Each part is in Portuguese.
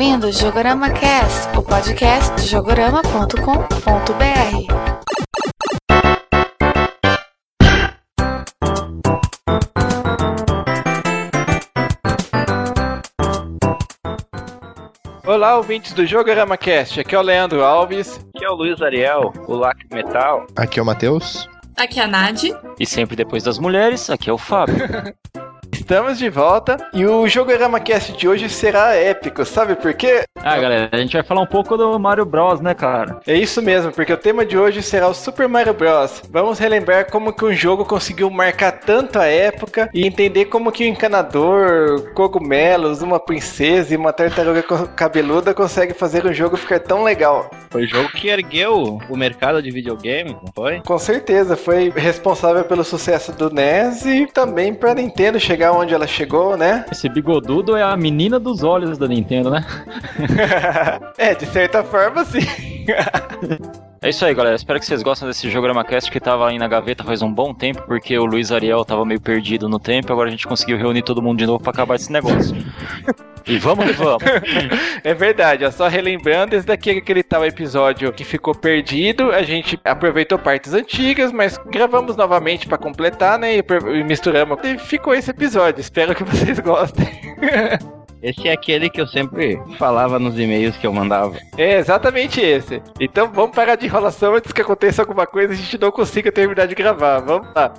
ouvindo Jogorama Cast, o podcast de jogorama.com.br. Olá, ouvintes do Jogorama Cast. Aqui é o Leandro Alves. Aqui é o Luiz Ariel, o Lac Metal. Aqui é o Matheus. Aqui é a Nadi. E sempre depois das mulheres, aqui é o Fábio. Estamos de volta e o Jogorama Cast de hoje será épico, sabe por quê? Ah, galera, a gente vai falar um pouco do Mario Bros, né, cara? É isso mesmo, porque o tema de hoje será o Super Mario Bros. Vamos relembrar como que um jogo conseguiu marcar tanto a época e entender como que o um encanador, cogumelos, uma princesa e uma tartaruga cabeluda consegue fazer o jogo ficar tão legal. Foi o jogo que ergueu o mercado de videogame, não foi? Com certeza, foi responsável pelo sucesso do NES e também para Nintendo chegar onde ela chegou, né? Esse bigodudo é a menina dos olhos da Nintendo, né? é, de certa forma, sim. É isso aí, galera. Espero que vocês gostem desse Jogorama Cast que tava aí na gaveta faz um bom tempo, porque o Luiz Ariel tava meio perdido no tempo, agora a gente conseguiu reunir todo mundo de novo para acabar esse negócio. E vamos que vamos. é verdade, ó, só relembrando, esse daqui é aquele tal episódio que ficou perdido. A gente aproveitou partes antigas, mas gravamos novamente para completar, né? E misturamos. E ficou esse episódio. Espero que vocês gostem. Esse é aquele que eu sempre falava nos e-mails que eu mandava. É exatamente esse. Então vamos parar de enrolação antes que aconteça alguma coisa e a gente não consiga terminar de gravar. Vamos lá.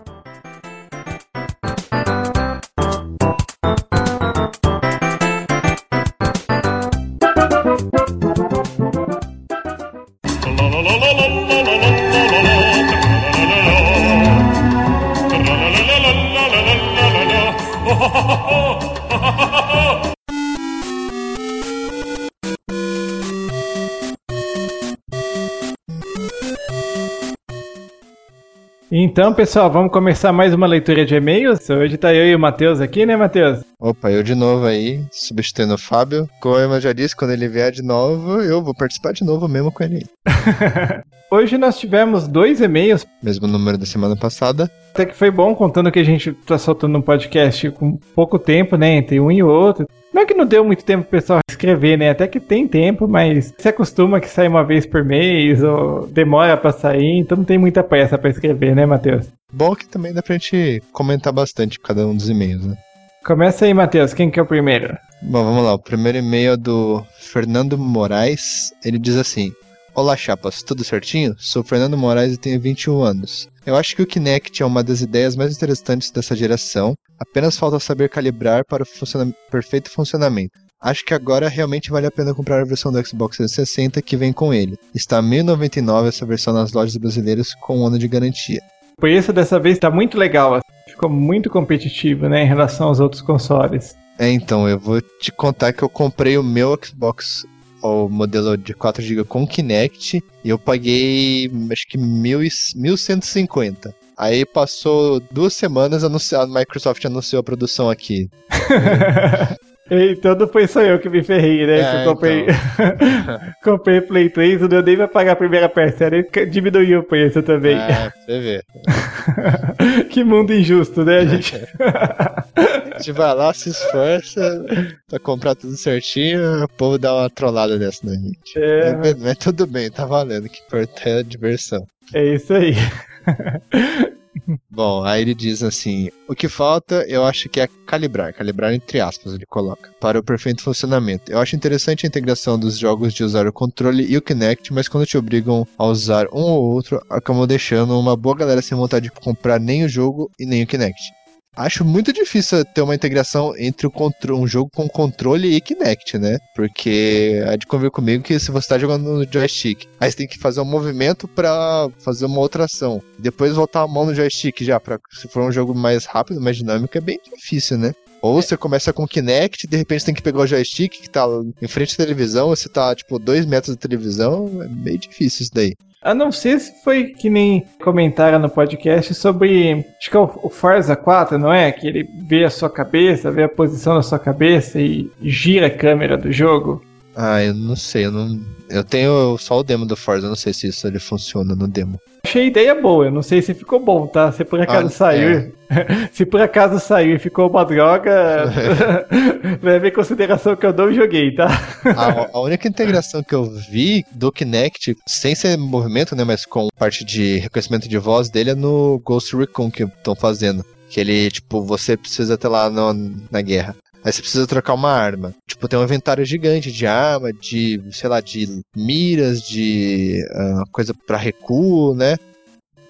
Então, pessoal, vamos começar mais uma leitura de e-mails. Hoje tá eu e o Matheus aqui, né, Matheus? Opa, eu de novo aí, substituindo o Fábio. Como eu já disse, quando ele vier de novo, eu vou participar de novo mesmo com ele. Hoje nós tivemos dois e-mails. Mesmo número da semana passada. Até que foi bom, contando que a gente tá soltando um podcast com pouco tempo, né, entre um e outro. Não é que não deu muito tempo pro pessoal escrever, né? Até que tem tempo, mas se acostuma que sai uma vez por mês ou demora para sair, então não tem muita pressa para escrever, né, Matheus? Bom que também dá pra gente comentar bastante cada um dos e-mails, né? Começa aí, Matheus. Quem que é o primeiro? Bom, vamos lá. O primeiro e-mail é do Fernando Moraes. Ele diz assim: Olá, chapas, tudo certinho? Sou Fernando Moraes e tenho 21 anos. Eu acho que o Kinect é uma das ideias mais interessantes dessa geração, apenas falta saber calibrar para o funciona perfeito funcionamento. Acho que agora realmente vale a pena comprar a versão do Xbox 360 que vem com ele. Está a 1099 essa versão nas lojas brasileiras com um ano de garantia. O preço dessa vez está muito legal, ficou muito competitivo né, em relação aos outros consoles. É, então, eu vou te contar que eu comprei o meu Xbox o modelo de 4 GB com Kinect e eu paguei acho que 1150. Aí passou duas semanas, a Microsoft anunciou a produção aqui. Então não foi só eu que me ferrei, né? É, eu comprei, então. comprei Play 3, o deu nem vai pagar a primeira parcela e diminuiu o preço também. É, você vê. que mundo injusto, né, a gente? a gente vai lá, se esforça pra comprar tudo certinho, o povo dá uma trollada dessa na gente. É, mas, mas tudo bem, tá valendo, que importa é a diversão. É isso aí. Bom, aí ele diz assim: o que falta eu acho que é calibrar, calibrar entre aspas, ele coloca, para o perfeito funcionamento. Eu acho interessante a integração dos jogos de usar o controle e o Kinect, mas quando te obrigam a usar um ou outro, acabam deixando uma boa galera sem vontade de comprar nem o jogo e nem o Kinect. Acho muito difícil ter uma integração entre um jogo com controle e Kinect, né? Porque há de convir comigo que se você está jogando no joystick, aí você tem que fazer um movimento para fazer uma outra ação. Depois voltar a mão no joystick já, para se for um jogo mais rápido, mais dinâmico, é bem difícil, né? Ou é. você começa com o Kinect, de repente você tem que pegar o joystick que tá em frente à televisão, você tá, tipo, dois metros da televisão, é meio difícil isso daí. A não ser se foi que nem comentaram no podcast sobre. Acho que é o Forza 4, não é? Que ele vê a sua cabeça, vê a posição da sua cabeça e gira a câmera do jogo. Ah, eu não sei, eu não. Eu tenho só o demo do Forza, eu não sei se isso ele funciona no demo. Achei a ideia boa, eu não sei se ficou bom, tá? Se por acaso Ah, saiu. se por acaso saiu e ficou uma droga, leve em consideração que eu não joguei, tá? A, a única integração que eu vi do Kinect, sem ser movimento, né, mas com parte de reconhecimento de voz dele, é no Ghost Recon que estão fazendo. Que ele, tipo, você precisa ter lá no- na guerra. Aí você precisa trocar uma arma. Tipo, tem um inventário gigante de arma, de, sei lá, de miras, de ah, coisa pra recuo, né?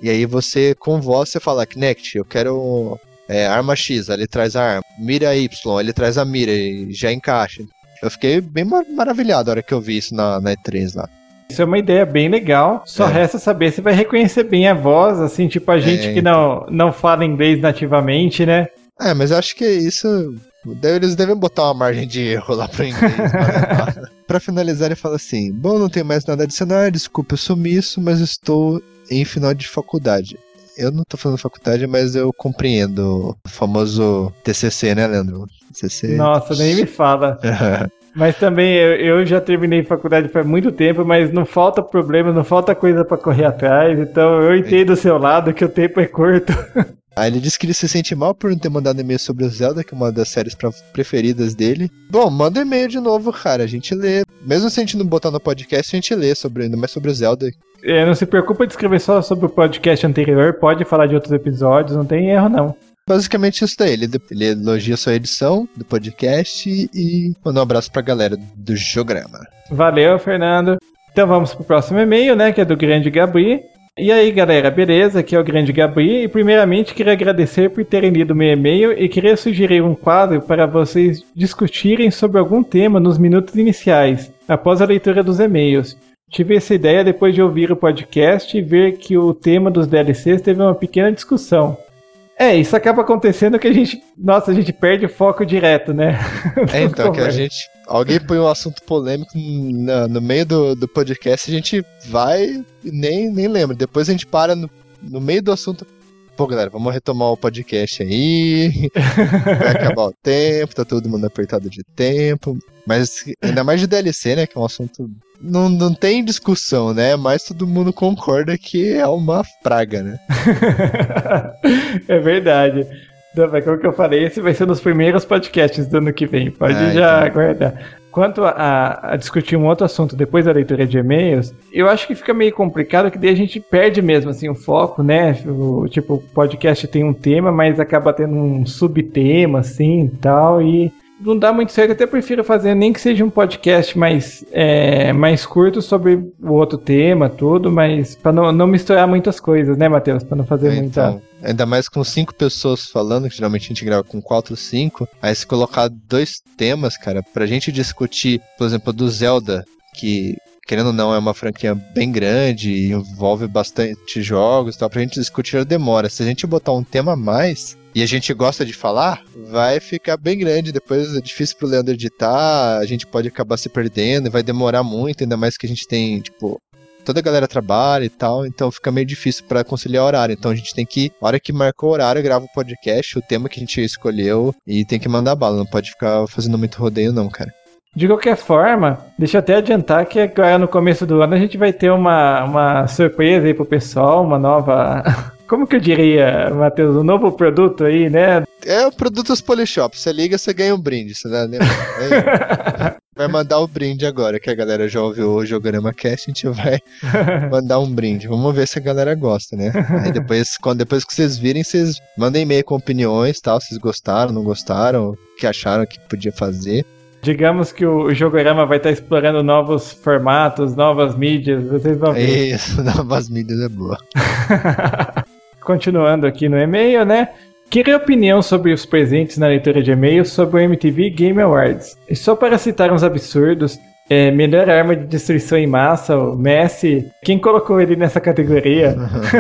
E aí você, com voz, você fala, Kinect, eu quero é, arma X, ele traz a arma. Mira Y, ele traz a mira e já encaixa. Eu fiquei bem mar- maravilhado a hora que eu vi isso na, na E3 lá. Isso é uma ideia bem legal. Só É. resta saber se vai reconhecer bem a voz, assim, tipo a gente É, que não, não fala inglês nativamente, né? É, mas eu acho que isso. Eles devem botar uma margem de erro lá pro inglês. pra levar. pra finalizar, ele fala assim: Bom, não tenho mais nada a adicionar, desculpe o sumiço, mas estou em final de faculdade. Eu não tô fazendo faculdade, mas eu compreendo o famoso TCC, né, Leandro? TCC. Nossa, nem me fala. Mas também eu, já terminei faculdade faz muito tempo, mas não falta problema, não falta coisa pra correr atrás. Então eu entendo o seu lado que o tempo é curto. Aí ele disse que ele se sente mal por não ter mandado e-mail sobre o Zelda, que é uma das séries preferidas dele. Bom, manda e-mail de novo, cara. A gente lê. Mesmo se a gente não botar no podcast, a gente lê sobre, ainda mais sobre o Zelda. É, não se preocupa de escrever só sobre o podcast anterior, pode falar de outros episódios, não tem erro não. Basicamente isso daí. Ele, ele elogia sua edição do podcast e manda um abraço pra galera do Jograma. Valeu, Fernando. Então vamos pro próximo e-mail, né, que é do Grande Gabri. E aí, galera, beleza? Aqui é o Grande Gabri e primeiramente queria agradecer por terem lido meu e-mail e queria sugerir um quadro para vocês discutirem sobre algum tema nos minutos iniciais, após a leitura dos e-mails. Tive essa ideia depois de ouvir o podcast e ver que o tema dos DLCs teve uma pequena discussão. É, isso acaba acontecendo que a gente, nossa, a gente perde o foco direto, né? É, então, que a Conversa. gente. Alguém põe um assunto polêmico na- no meio do, do podcast, a gente vai e nem, nem lembra. Depois a gente para no, no meio do assunto. Pô, galera, vamos retomar o podcast aí. Vai acabar o tempo, tá todo mundo apertado de tempo. Mas ainda mais de DLC, né? Que é um assunto. Não, não tem discussão, né? Mas todo mundo concorda que é uma praga, né? é verdade. Então, mas como que eu falei, esse vai ser nos primeiros podcasts do ano que vem. Pode Ah, já entendi. aguardar. Quanto a, a discutir um outro assunto depois da leitura de e-mails, eu acho que fica meio complicado, que daí a gente perde mesmo assim o foco, né? O, tipo, o podcast tem um tema, mas acaba tendo um subtema, assim, e tal, e não dá muito certo. Eu até prefiro fazer nem que seja um podcast mais, é, mais curto sobre o outro tema, tudo, mas para não, não misturar muitas coisas, né, Matheus? Para não fazer muita. Então, ainda mais com cinco pessoas falando, que geralmente a gente grava com quatro, cinco. Aí se colocar dois temas, cara, pra gente discutir, por exemplo, do Zelda, que querendo ou não é uma franquia bem grande envolve bastante jogos e tal, pra gente discutir a demora. Se a gente botar um tema a mais e a gente gosta de falar, vai ficar bem grande. Depois é difícil pro Leandro editar, a gente pode acabar se perdendo, vai demorar muito, ainda mais que a gente tem, tipo, toda a galera trabalha e tal, então fica meio difícil pra conciliar horário. Então a gente tem que, hora que marcou o horário, grava o podcast, o tema que a gente escolheu e tem que mandar bala, não pode ficar fazendo muito rodeio não, cara. De qualquer forma, deixa eu até adiantar que agora no começo do ano a gente vai ter uma, uma surpresa aí pro pessoal, uma nova. Como que eu diria, Matheus? Um novo produto aí, né? É o Produtos Polishop, você liga, você ganha um brinde, você dá, lembra? Aí, vai mandar o brinde agora, que a galera já ouviu o Jogorama Cast, a gente vai mandar um brinde. Vamos ver se a galera gosta, né? Aí depois, quando, depois que vocês virem, vocês mandem e-mail com opiniões, tal, vocês gostaram, não gostaram, o que acharam que podia fazer. Digamos que o Jogorama vai estar explorando novos formatos, novas mídias, vocês vão ver. Isso, novas mídias é boa. Continuando aqui no e-mail, né? Queria opinião sobre os presentes na leitura de e-mails sobre o MTV Game Awards. E só para citar uns absurdos, é, melhor arma de destruição em massa, o Messi. Quem colocou ele nessa categoria?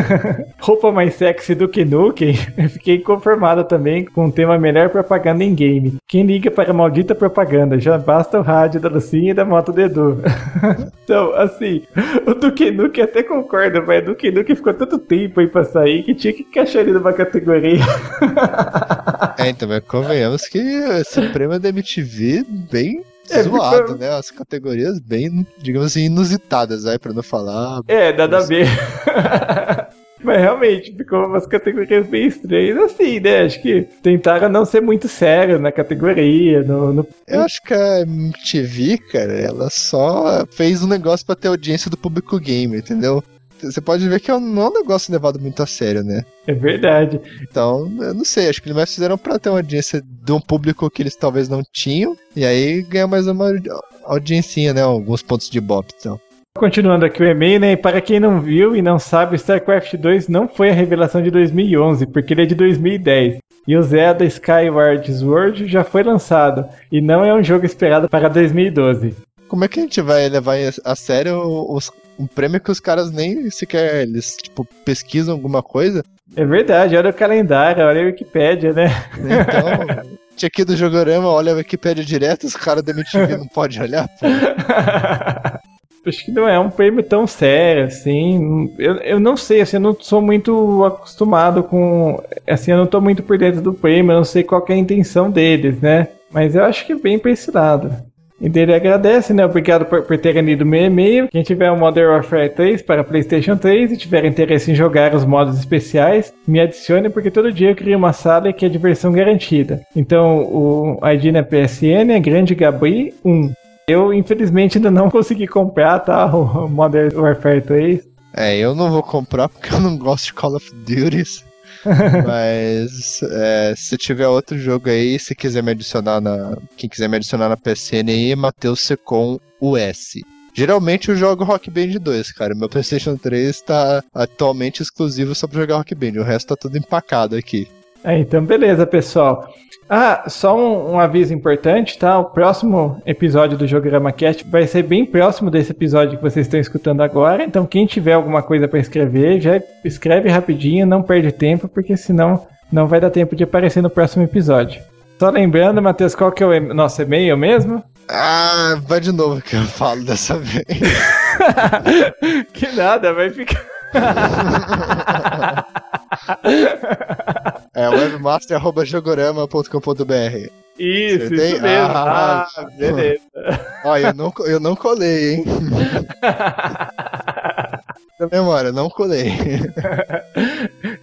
Roupa mais sexy do que Nukem. Eu fiquei conformado também com o tema melhor propaganda em game. Quem liga para a maldita propaganda? Já basta o rádio da Lucinha e da moto do Edu. então, assim, o Duke Nukem até concorda, mas o Duke Nukem ficou tanto tempo aí pra sair que tinha que encaixar ele numa categoria. É, então, mas convenhamos que esse prêmio da MTV bem É, zoado, né? As categorias bem, digamos assim, inusitadas, aí, pra não falar. É, nada a ver. Mas realmente, ficou umas categorias bem estranhas, assim, né? Acho que tentaram não ser muito sério na categoria, no, no- Eu acho que a MTV, cara, ela só fez um negócio pra ter audiência do público gamer, entendeu? Você pode ver que é um- não é um negócio levado muito a sério, né? É verdade. Então, eu não sei, acho que eles mais fizeram pra ter uma audiência de um público que eles talvez não tinham, e aí ganhar mais uma audiencinha, né? Alguns pontos de bop, então. Continuando aqui o e-mail, né? Para quem não viu e não sabe, StarCraft 2 não foi a revelação de 2011, porque ele é de 2010. E o Zelda Skyward Sword já foi lançado, e não é um jogo esperado para 2012. Como é que a gente vai levar a sério os, um prêmio que os caras nem sequer, eles, tipo, pesquisam alguma coisa? É verdade, olha o calendário, olha a Wikipédia, né? Então, tinha aqui do Jogorama, olha a Wikipédia direto, os caras da MTV não podem olhar, pô. Acho que não é um prêmio tão sério, assim. Eu, eu não sei, assim, eu não sou muito acostumado com. Assim, eu não tô muito por dentro do prêmio, eu não sei qual que é a intenção deles, né? Mas eu acho que é bem pra esse lado. E dele agradece, né? Obrigado por, por terem lido meu e-mail. Quem tiver o Modern Warfare 3 para PlayStation 3 e tiver interesse em jogar os modos especiais, me adicione porque todo dia eu crio uma sala que é diversão garantida. Então o ID na PSN é Grande Gabri 1. Eu, infelizmente, ainda não consegui comprar, tá? O Modern Warfare 3. É, eu não vou comprar porque eu não gosto de Call of Duty. Mas é, se tiver outro jogo aí, se quiser me adicionar na. Quem quiser me adicionar na PSN aí, Matheus Secom US. Geralmente eu jogo Rock Band 2, cara. Meu PlayStation 3 tá atualmente exclusivo só pra jogar Rock Band. O resto tá tudo empacado aqui. É, então beleza, pessoal. Ah, só um, um aviso importante, tá? O próximo episódio do Jogorama Cast vai ser bem próximo desse episódio que vocês estão escutando agora. Então, quem tiver alguma coisa para escrever, já escreve rapidinho, não perde tempo, porque senão não vai dar tempo de aparecer no próximo episódio. Só lembrando, Matheus, qual que é o nosso e-mail mesmo? Ah, vai de novo que eu falo dessa vez. que nada, vai ficar. É webmaster.jogorama.com.br. Isso, isso mesmo. Ah, Ah, beleza. Ó, eu não, eu não colei, hein? Da memória, não colei.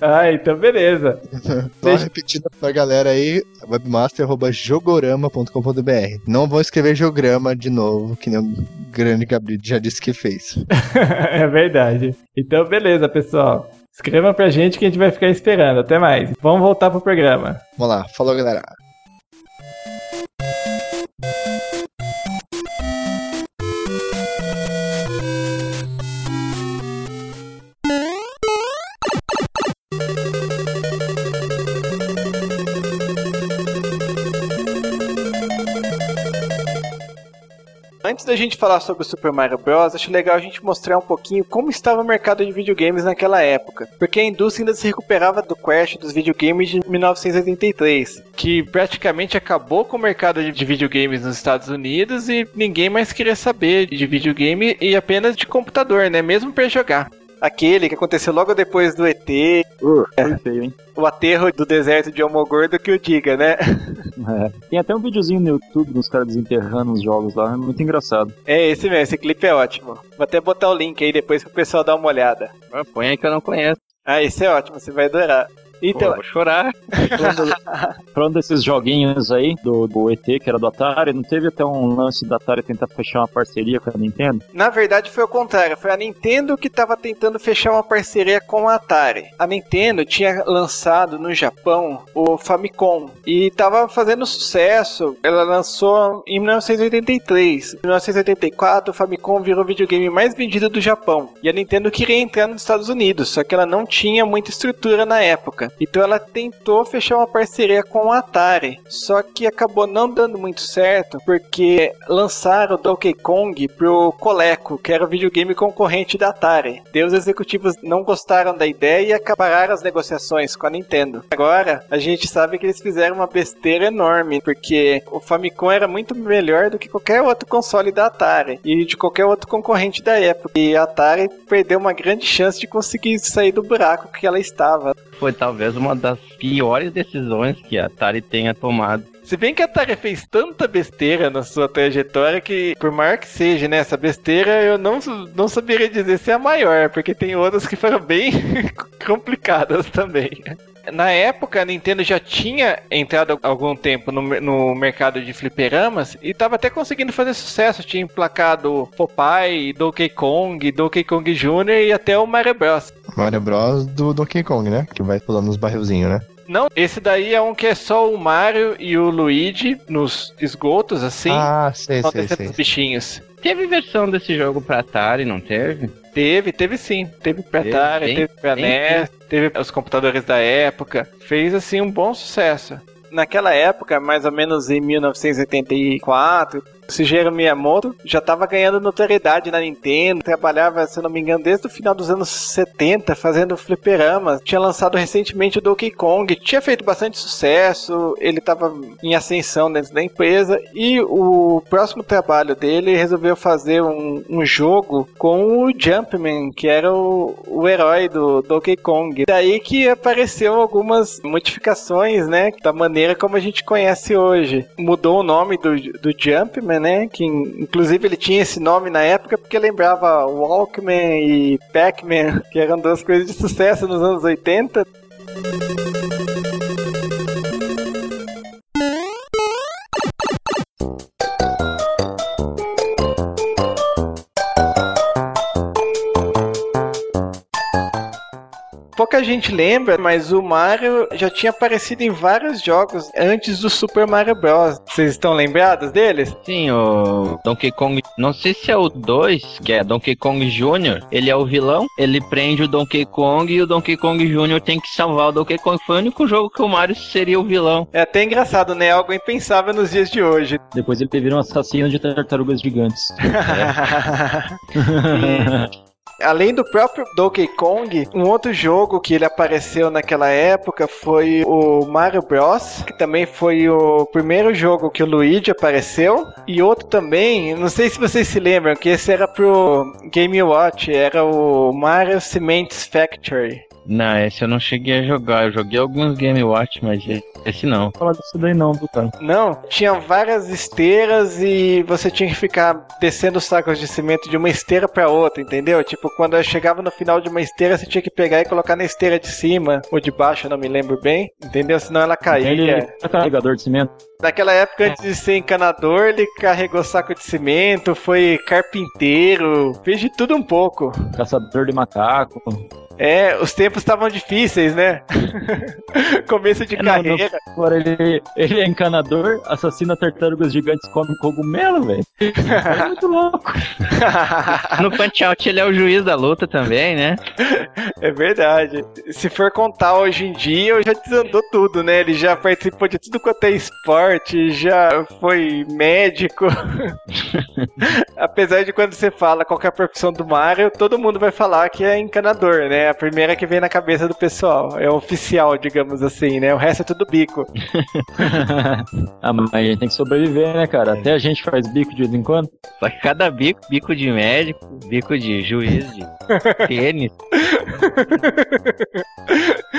ah, então beleza. Só Deixa- repetindo pra galera aí, webmaster.jogorama.com.br. Não vou escrever jograma de novo, que nem o grande Gabriel já disse que fez. é verdade. Então, beleza, pessoal. Escrevam pra gente que a gente vai ficar esperando. Até mais. Vamos voltar pro programa. Vamos lá, falou galera. Antes da gente falar sobre o Super Mario Bros., acho legal a gente mostrar um pouquinho como estava o mercado de videogames naquela época, porque a indústria ainda se recuperava do crash dos videogames de 1983. Que praticamente acabou com o mercado de videogames nos Estados Unidos e ninguém mais queria saber de videogame e apenas de computador, né? Mesmo pra jogar. Aquele que aconteceu logo depois do ET, Uh, foi feio, hein? o aterro do deserto de Homogordo que o diga, né? É. Tem até um videozinho no YouTube dos caras desenterrando os jogos lá, é muito engraçado. É esse mesmo, esse clipe é ótimo. Vou até botar o link aí depois pro pessoal dar uma olhada. Ah, Põe aí que eu não conheço. Ah, esse é ótimo, você vai adorar. Então, Pô, vou chorar. Falando, falando desses joguinhos aí, do, do ET, que era do Atari, não teve até um lance da Atari tentar fechar uma parceria com a Nintendo? Na verdade foi o contrário, foi a Nintendo que estava tentando fechar uma parceria com a Atari. A Nintendo tinha lançado no Japão o Famicom e estava fazendo sucesso. Ela lançou em 1983. Em 1984 o Famicom virou o videogame mais vendido do Japão. E a Nintendo queria entrar nos Estados Unidos, só que ela não tinha muita estrutura na época. Então ela tentou fechar uma parceria com a Atari, só que acabou não dando muito certo porque lançaram o Donkey Kong pro Coleco, que era o videogame concorrente da Atari. Daí os executivos não gostaram da ideia e acabaram as negociações com a Nintendo. Agora, a gente sabe que eles fizeram uma besteira enorme, porque o Famicom era muito melhor do que qualquer outro console da Atari e de qualquer outro concorrente da época. E a Atari perdeu uma grande chance de conseguir sair do buraco que ela estava. Foi talvez uma das piores decisões que a Atari tenha tomado. Se bem que a Atari fez tanta besteira na sua trajetória que, por maior que seja, né, essa besteira, eu não, não saberia dizer se é a maior, porque tem outras que foram bem complicadas também. Na época, a Nintendo já tinha entrado algum tempo no, no mercado de fliperamas e estava até conseguindo fazer sucesso. Tinha emplacado Popeye, Donkey Kong, Donkey Kong Jr. e até o Mario Bros. Mario Bros do Donkey Kong, né? Que vai pulando nos barrilzinhos, né? Não, esse daí é um que é só o Mario e o Luigi nos esgotos, assim. Ah, sei, só sei, sei. os bichinhos. Teve versão desse jogo pra Atari, não teve? Teve, teve sim. Teve pra Teve, Atari, tem, teve pra NES, teve os computadores da época. Fez, assim, um bom sucesso. Naquela época, mais ou menos em 1984, o Shigeru Miyamoto já estava ganhando notoriedade na Nintendo, trabalhava, se não me engano, desde o final dos anos 70 fazendo fliperamas. Tinha lançado recentemente o Donkey Kong, tinha feito bastante sucesso, ele estava em ascensão dentro da empresa e o próximo trabalho dele resolveu fazer um, um jogo com o Jumpman, que era o, o herói do Donkey Kong. Daí que apareceu algumas modificações, né, da maneira como a gente conhece hoje. Mudou o nome do, do Jumpman, né, que inclusive ele tinha esse nome na época porque lembrava Walkman e Pac-Man, que eram duas coisas de sucesso nos anos 80. Pouca gente lembra, mas o Mario já tinha aparecido em vários jogos antes do Super Mario Bros. Vocês estão lembrados deles? Sim, o Donkey Kong, não sei se é o 2, que é Donkey Kong Jr., ele é o vilão, ele prende o Donkey Kong e o Donkey Kong Jr. tem que salvar o Donkey Kong. Foi o único jogo que o Mario seria o vilão. É até engraçado, né? Algo impensável nos dias de hoje. Depois ele vira um assassino de tartarugas gigantes. Além do próprio Donkey Kong, um outro jogo que ele apareceu naquela época foi o Mario Bros, que também foi o primeiro jogo que o Luigi apareceu. E outro também, não sei se vocês se lembram, que esse era pro Game Watch, era o Mario Cements Factory. Não, esse eu não cheguei a jogar. Eu joguei alguns Game Watch, mas esse não. Não fala disso daí não, viu, cara? Não, tinha várias esteiras e você tinha que ficar descendo os sacos de cimento de uma esteira para outra, entendeu? Tipo, quando eu chegava no final de uma esteira, você tinha que pegar e colocar na esteira de cima ou de baixo, eu não me lembro bem, entendeu? Senão ela caía. Ele é carregador de cimento. Naquela época, antes de ser encanador, ele carregou saco de cimento, foi carpinteiro, fez de tudo um pouco. Caçador de macaco. É, os tempos estavam difíceis, né? Começo de É, não, carreira. Agora ele, ele é encanador, assassina tartarugas gigantes, come cogumelo, velho. É muito louco. No Punch Out ele é o juiz da luta também, né? É verdade. Se for contar hoje em dia, já desandou tudo, né? Ele já participou de tudo quanto é esporte, já foi médico. Apesar de quando você fala qualquer profissão do Mario, todo mundo vai falar que é encanador, né? A primeira que vem na cabeça do pessoal. É oficial, digamos assim, né? O resto é tudo bico. ah, mas a gente tem que sobreviver, né, cara? Até a gente faz bico de vez em quando. Só que cada bico, bico de médico, bico de juiz de tênis,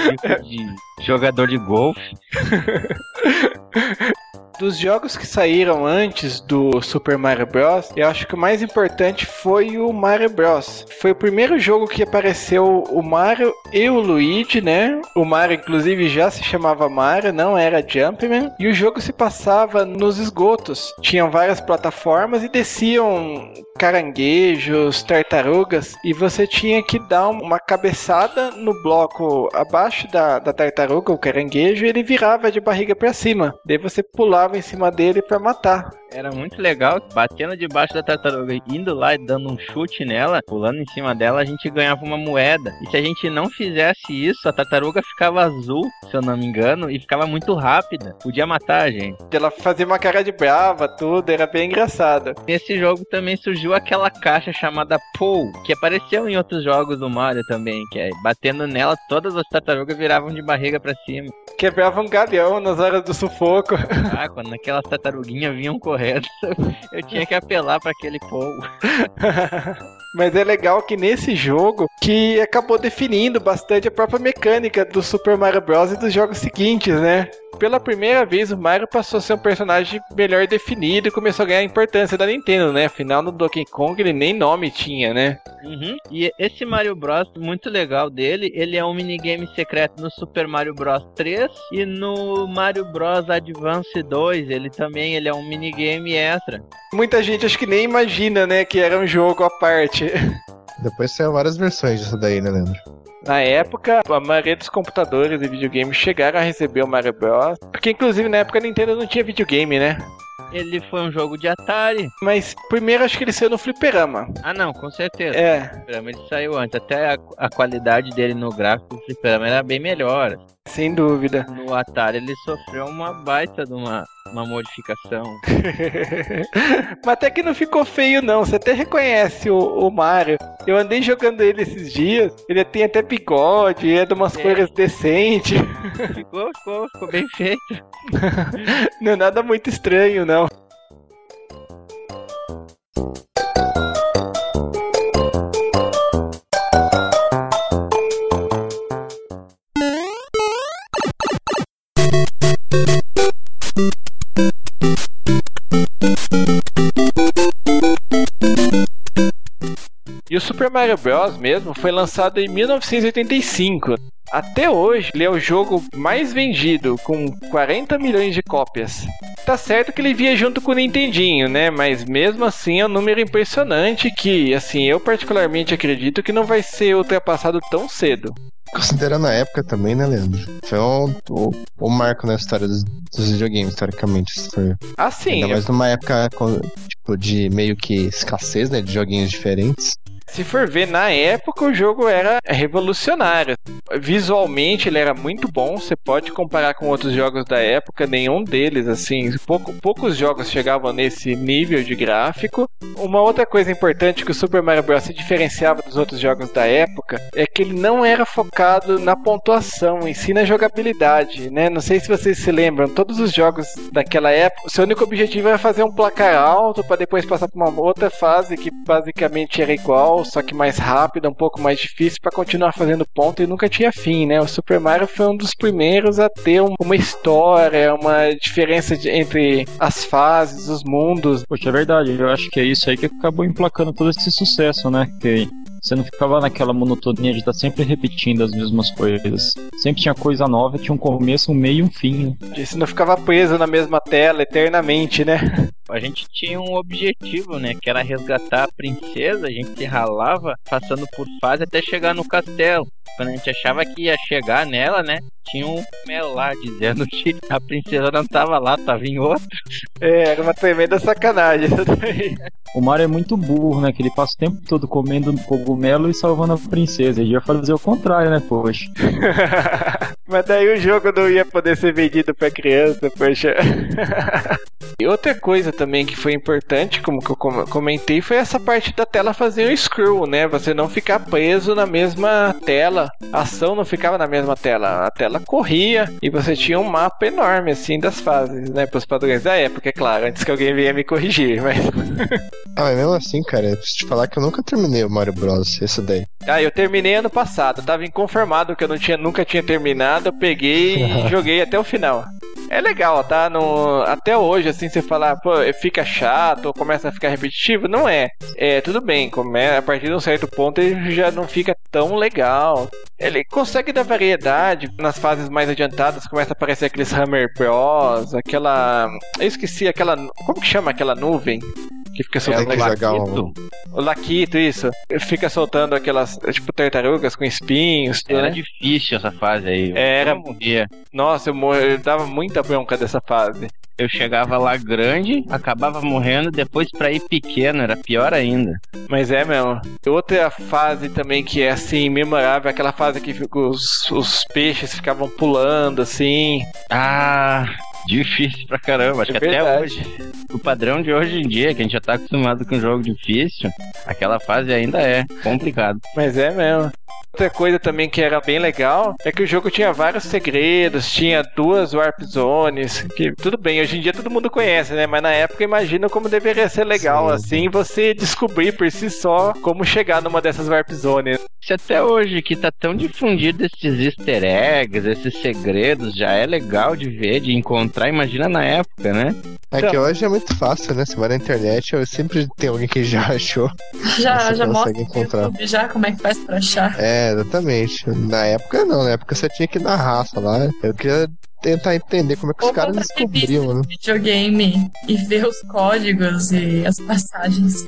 bico de jogador de golfe. Dos jogos que saíram antes do Super Mario Bros., eu acho que o mais importante foi o Mario Bros. Foi o primeiro jogo que apareceu o Mario e o Luigi, né? O Mario, inclusive, já se chamava Mario, não era Jumpman. E o jogo se passava nos esgotos. Tinham várias plataformas e desciam caranguejos, tartarugas, e você tinha que dar uma cabeçada no bloco abaixo da, da tartaruga, o caranguejo, e ele virava de barriga para cima. Daí você pulava em cima dele para matar. Era muito legal, batendo debaixo da tartaruga, indo lá e dando um chute nela, pulando em cima dela, a gente ganhava uma moeda. E se a gente não fizesse isso, a tartaruga ficava azul, se eu não me engano, e ficava muito rápida. Podia matar a gente. Ela fazia uma cara de brava, tudo, era bem engraçado. Nesse jogo também surgiu aquela caixa chamada Pou, que apareceu em outros jogos do Mario também, que é batendo nela, todas as tartarugas viravam de barriga para cima. Quebrava um galhão nas horas do sufoco. Ah, quando aquelas tartaruguinhas vinham correndo Eu tinha que apelar pra aquele povo. Mas é legal que nesse jogo que acabou definindo bastante a própria mecânica do Super Mario Bros. e dos jogos seguintes, né? Pela primeira vez o Mario passou a ser um personagem melhor definido e começou a ganhar importância da Nintendo, né? Afinal, no Donkey Kong ele nem nome tinha, né? Uhum. E esse Mario Bros, muito legal dele, ele é um minigame secreto no Super Mario Bros 3 e no Mario Bros Advance 2, ele também ele é um minigame extra. Muita gente acho que nem imagina, né, que era um jogo à parte. Depois saiu várias versões disso daí, né, Leandro? Na época, a maioria dos computadores e videogames chegaram a receber o Mario Bros. Porque, inclusive, na época a Nintendo não tinha videogame, né? Ele foi um jogo de Atari. Mas primeiro acho que ele saiu no Fliperama. Ah, não, com certeza. É, O Fliperama ele saiu antes. Até a, a qualidade dele no gráfico do Fliperama era bem melhor. Sem dúvida. No Atari ele sofreu uma baita de uma, uma modificação. Mas até que não ficou feio, não. Você até reconhece o, o Mario. Eu andei jogando ele esses dias. Ele tem até bigode, é de umas É. cores decentes. Ficou, ficou, ficou bem feito. Não é nada muito estranho, não. O Super Mario Bros. mesmo foi lançado em 1985. Até hoje, ele é o jogo mais vendido, com 40 milhões de cópias. Tá certo que ele via junto com o Nintendinho, né? Mas mesmo assim é um número impressionante que, assim, eu particularmente acredito que não vai ser ultrapassado tão cedo. Considerando a época também, né, Leandro? Foi um, um, um marco na história dos, dos videogames, historicamente. Se for. Assim, Ainda mais numa época tipo, de meio que escassez, né? De joguinhos diferentes. Se for ver, na época o jogo era revolucionário. Visualmente ele era muito bom, você pode comparar com outros jogos da época, nenhum deles, assim, pouco- poucos jogos chegavam nesse nível de gráfico. Uma outra coisa importante que o Super Mario Bros. se diferenciava dos outros jogos da época é que ele não era focado na pontuação, em si na jogabilidade, né? Não sei se vocês se lembram, todos os jogos daquela época, seu único objetivo era fazer um placar alto para depois passar para uma outra fase que basicamente era igual, só que mais rápida, um pouco mais difícil para continuar fazendo ponto e nunca tinha fim, né? O Super Mario foi um dos primeiros a ter um- uma história, uma diferença de- entre as fases, os mundos. Poxa, é verdade. Eu acho que é isso aí que acabou emplacando todo esse sucesso, né? Que você não ficava naquela monotonia de estar sempre repetindo as mesmas coisas. Sempre tinha coisa nova, tinha um começo, um meio e um fim. né? Você não ficava preso na mesma tela eternamente, né? A gente tinha um objetivo, né? Que era resgatar a princesa. A gente se ralava passando por fase até chegar no castelo. Quando a gente achava que ia chegar nela, né? Tinha um mel lá dizendo que a princesa não tava lá, tava em outro. É, era uma tremenda sacanagem. O Mario é muito burro, né? Que ele passa o tempo todo comendo cogumelo e salvando a princesa. Ele ia fazer o contrário, né, poxa? Mas daí o jogo não ia poder ser vendido pra criança, poxa. e outra coisa também que foi importante, como que eu com- comentei, foi essa parte da tela fazer o scroll, né? Você não ficar preso na mesma tela. A ação não ficava na mesma tela. A tela corria e você tinha um mapa enorme, assim, das fases, né? Pros padrões da época, é claro, antes que alguém venha me corrigir, mas. Ah, mas mesmo assim, cara, eu preciso te falar que eu nunca terminei o Mario Bros. Esse daí. Ah, eu terminei ano passado. Tava inconformado que eu não tinha, nunca tinha terminado. Eu peguei e joguei até o final. É legal, tá? No, até hoje, assim, você falar, pô, fica chato ou começa a ficar repetitivo, não é. É, tudo bem, come, a partir de um certo ponto ele já não fica tão legal. Ele consegue dar variedade nas fases mais adiantadas, começa a aparecer aqueles Hammer Bros, aquela. Eu esqueci aquela. Como que chama aquela nuvem? Que fica É, soltando Laquito. um... o Laquito, isso. Fica soltando aquelas, tipo, tartarugas com espinhos. tudo, Era né? difícil essa fase aí. Era. Eu morria. Nossa, eu, mor- eu dava muita bronca dessa fase. Eu chegava lá grande, acabava morrendo, depois pra ir pequeno, era pior ainda. Mas é mesmo. Outra fase também que é assim, memorável, aquela fase que os, os peixes ficavam pulando assim. Ah, Difícil pra caramba. Acho É que até verdade. hoje. O padrão de hoje em dia, que a gente já tá acostumado com um jogo difícil, aquela fase ainda é complicado. Mas é mesmo. Outra coisa também que era bem legal é que o jogo tinha vários segredos, tinha duas warp zones, que tudo bem, hoje em dia todo mundo conhece, né? Mas na época imagina como deveria ser legal Sim. assim você descobrir por si só como chegar numa dessas warp zones. Se até hoje que tá tão difundido esses easter eggs, esses segredos, já é legal de ver, de encontrar, imagina na época, né? É que hoje é muito fácil, né? Você vai na internet, eu sempre tem alguém que já achou. Já, Você já mostra encontrar. YouTube já como é que faz pra achar. É, exatamente. Na época não, na época você tinha que ir na raça lá. Eu queria tentar entender como é que os caras descobriam, né? revista de videogame e ver os códigos e as passagens.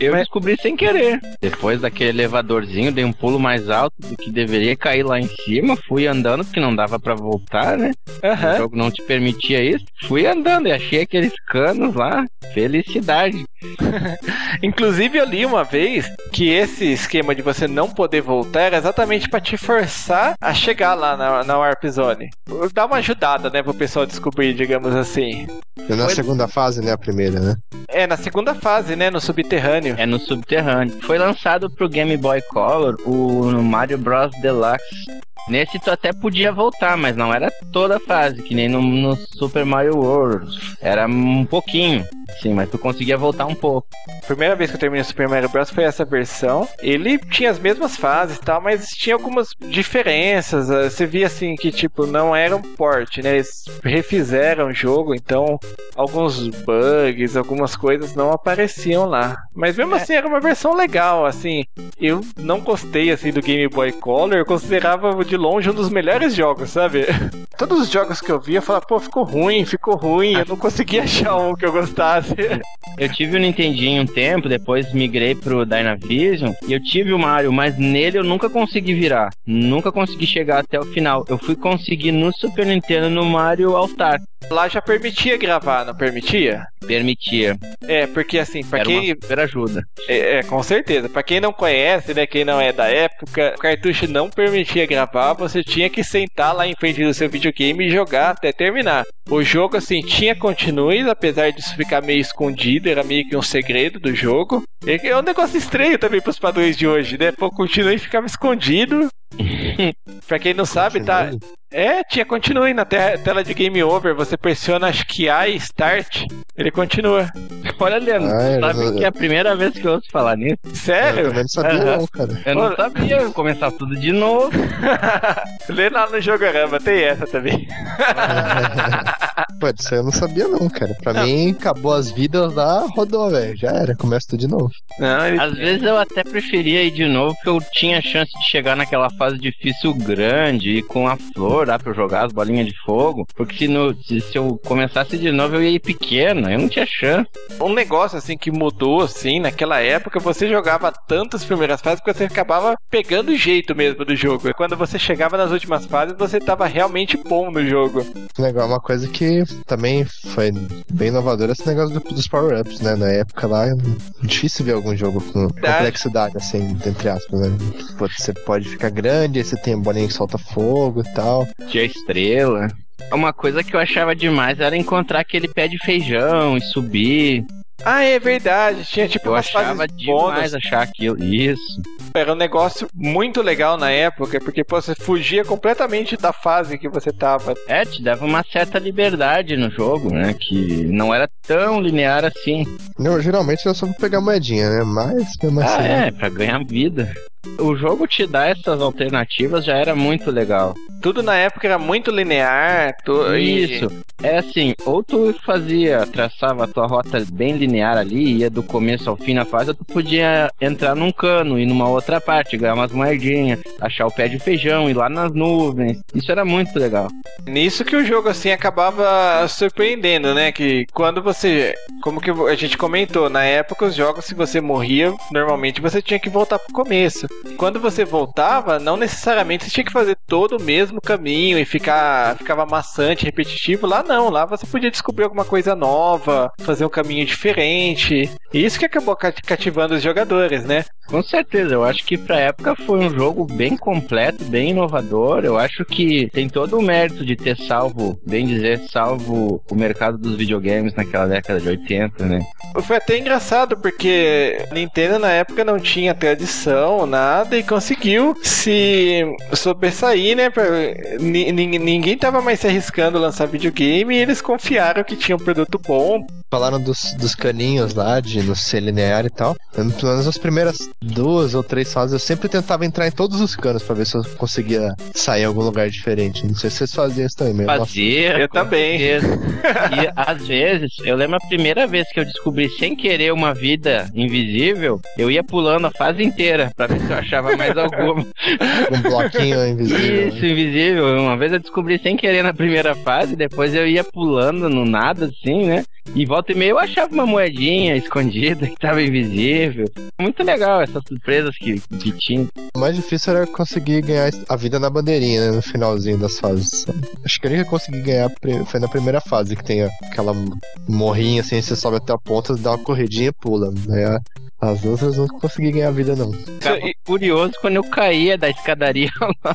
Eu descobri sem querer. Depois daquele elevadorzinho, dei um pulo mais alto do que deveria cair lá em cima. Fui andando, porque não dava pra voltar, né? O Aham. jogo não te permitia isso. Fui andando e achei aqueles canos lá. Felicidade. Inclusive eu li uma vez que esse esquema de você não poder voltar era exatamente pra te forçar a chegar lá na, na Warp Zone. Dá uma ajudada, né, pro pessoal descobrir, digamos assim. E na Foi- segunda fase, né? A primeira, né? É, na segunda fase, né, no subterrâneo. É no subterrâneo. Foi lançado pro Game Boy Color o Mario Bros. Deluxe. Nesse tu até podia voltar, mas não era toda a fase, que nem no, no Super Mario World. Era um pouquinho, sim, mas tu conseguia voltar um pouco. Primeira vez que eu terminei o Super Mario Bros. foi essa versão. Ele tinha as mesmas fases e tal, mas tinha algumas diferenças. eh, Você via assim que, tipo, não era um né? Eles refizeram o jogo, então alguns bugs, algumas coisas não apareciam lá. Mas mesmo É. assim era uma versão legal, assim. Eu não gostei assim do Game Boy Color, eu considerava de longe um dos melhores jogos, sabe? Todos os jogos que eu via, eu falava, pô, ficou ruim, ficou ruim, eu não conseguia achar um que eu gostasse. Eu tive o Nintendinho um tempo, depois migrei pro Dynavision e eu tive o Mario, mas nele eu nunca consegui virar. Nunca consegui chegar até o final. Eu fui conseguir no Super Nintendo no Mario All Star. Lá já permitia gravar, não permitia? Permitia. É, porque assim, pra Era quem. uma ajuda. É, é, com certeza. Pra quem não conhece, né? Quem não é da época, o cartucho não permitia gravar, você tinha que sentar lá em frente do seu videogame e jogar até terminar. O jogo, assim, tinha continues, apesar disso ficar meio escondido, era meio que um segredo do jogo. É um negócio estranho também pros padrões de hoje, né? Pô, continue ficava escondido. Pra quem não sabe, tá. É, tinha continue na te- tela de game over, você pressiona acho que A e Start, ele continua. Olha, Leandro, Ah, eu- sabe eu- que é a primeira vez que eu ouço falar nisso? Eu Sério? também não sabia, não, cara. Eu não Pô. sabia, eu começar tudo de novo. Lê lá no Jogorama, tem essa também. Pô, isso aí eu não sabia, não, cara. Pra mim, acabou as vidas lá, rodou, velho. Já era, começa tudo de novo. Não, ele... Às vezes eu até preferia ir de novo, porque eu tinha chance de chegar naquela fase difícil grande e com a flor lá pra eu jogar as bolinhas de fogo. Porque se, no, se, se eu começasse de novo eu ia ir pequeno, eu não tinha chance. Um negócio assim que mudou assim naquela época, você jogava tantas primeiras fases que você acabava pegando o jeito mesmo do jogo. E quando você chegava nas últimas fases, você tava realmente bom no jogo. Legal, uma coisa que também foi bem inovadora esse negócio do- dos power-ups, né? Na época lá, é difícil ver algum jogo com complexidade, assim, entre aspas, né? Você pode ficar grande, aí você tem bolinha que solta fogo e tal. Tinha estrela. Uma coisa que eu achava demais era encontrar aquele pé de feijão e subir. Ah, é verdade. Tinha tipo Eu umas achava fases demais bônus. achar aquilo. Isso. Era um negócio muito legal na época, porque pô, você fugia completamente da fase que você tava. É, te dava uma certa liberdade no jogo, né? Que não era tão linear assim. Não, geralmente era só pra pegar moedinha, né? Mas, mesmo Ah, assim, é, pra ganhar vida. O jogo te dá essas alternativas já era muito legal. Tudo na época era muito linear. tu- e- Isso. É assim, ou tu fazia, traçava a tua rota bem linear ali, ia do começo ao fim na fase, ou tu podia entrar num cano, ir numa outra parte, ganhar umas moedinhas, achar o pé de feijão, ir lá nas nuvens. Isso era muito legal. Nisso que o jogo assim acabava surpreendendo, né? Que quando você, como que a gente comentou, na época os jogos se você morria, normalmente você tinha que voltar pro começo. Quando você voltava, não necessariamente você tinha que fazer todo o mesmo caminho e ficar ficava maçante, repetitivo. Lá não, lá você podia descobrir alguma coisa nova, fazer um caminho diferente. E isso que acabou cati- cativando os jogadores, né? Com certeza, eu acho que pra época foi um jogo bem completo, bem inovador. Eu acho que tem todo o mérito de ter salvo, bem dizer, salvo o mercado dos videogames naquela década de 80, né? Foi até engraçado porque a Nintendo na época não tinha tradição, nada, e conseguiu se sobressair, né? pra- ni- ni- Ninguém tava mais se arriscando a lançar videogame e eles confiaram que tinha um produto bom. Falaram dos, dos caninhos lá, de no ser linear e tal. Eu, Pelo menos as primeiras duas ou três fases eu sempre tentava entrar em todos os canos pra ver se eu conseguia sair em algum lugar diferente. Não sei se vocês faziam isso também, nossa, Fazia. Eu também. E às vezes, eu lembro a primeira vez que eu descobri sem querer uma vida invisível, eu ia pulando a fase inteira pra ver se eu achava mais alguma. um bloquinho invisível. Isso, invisível. Uma vez eu descobri sem querer na primeira fase, depois eu ia pulando no nada, assim, né? E volta e meia eu achava uma moedinha escondida que tava invisível. Muito legal essas surpresas que, que tinha. O mais difícil era conseguir ganhar a vida na bandeirinha, né, no finalzinho das fases. Acho que eu nunca consegui ganhar foi na primeira fase, que tem aquela morrinha assim, você sobe até a ponta, dá uma corridinha e pula. Né? As outras eu não consegui ganhar vida, não. Ficava curioso quando eu caía da escadaria lá.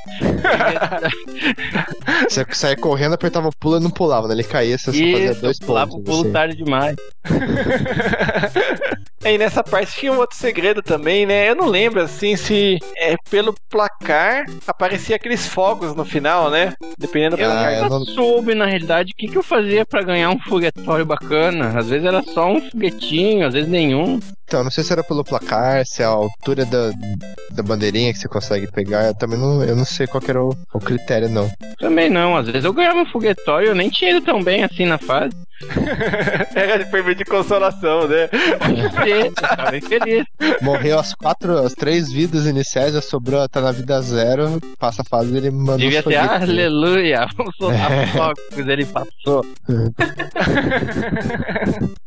Você saía correndo, apertava o pulo e não pulava, né? Ele caía, você só fazia dois eu pulava o pontos. pulo assim. tarde demais. E nessa parte tinha um outro segredo também, né? Eu não lembro assim se é pelo placar aparecia aqueles fogos no final, né? Dependendo do Eu Ah, placar. eu nunca não- soube, na realidade, o que, que eu fazia pra ganhar um foguetório bacana. Às vezes era só um foguetinho, às vezes nenhum. Então, não sei se era pelo placar, se é a altura da, da bandeirinha que você consegue pegar. Eu também não, eu não sei qual que era o, o critério, não. Também não, às vezes eu ganhava um foguetório, eu nem tinha ido tão bem assim na fase. Era de permit de consolação, né? Tava infeliz. Morreu as quatro, as três vidas iniciais, já sobrou, tá na vida zero, passa a fase ele manda Devia ter, aleluia, vamos soltar fogos, ele passou.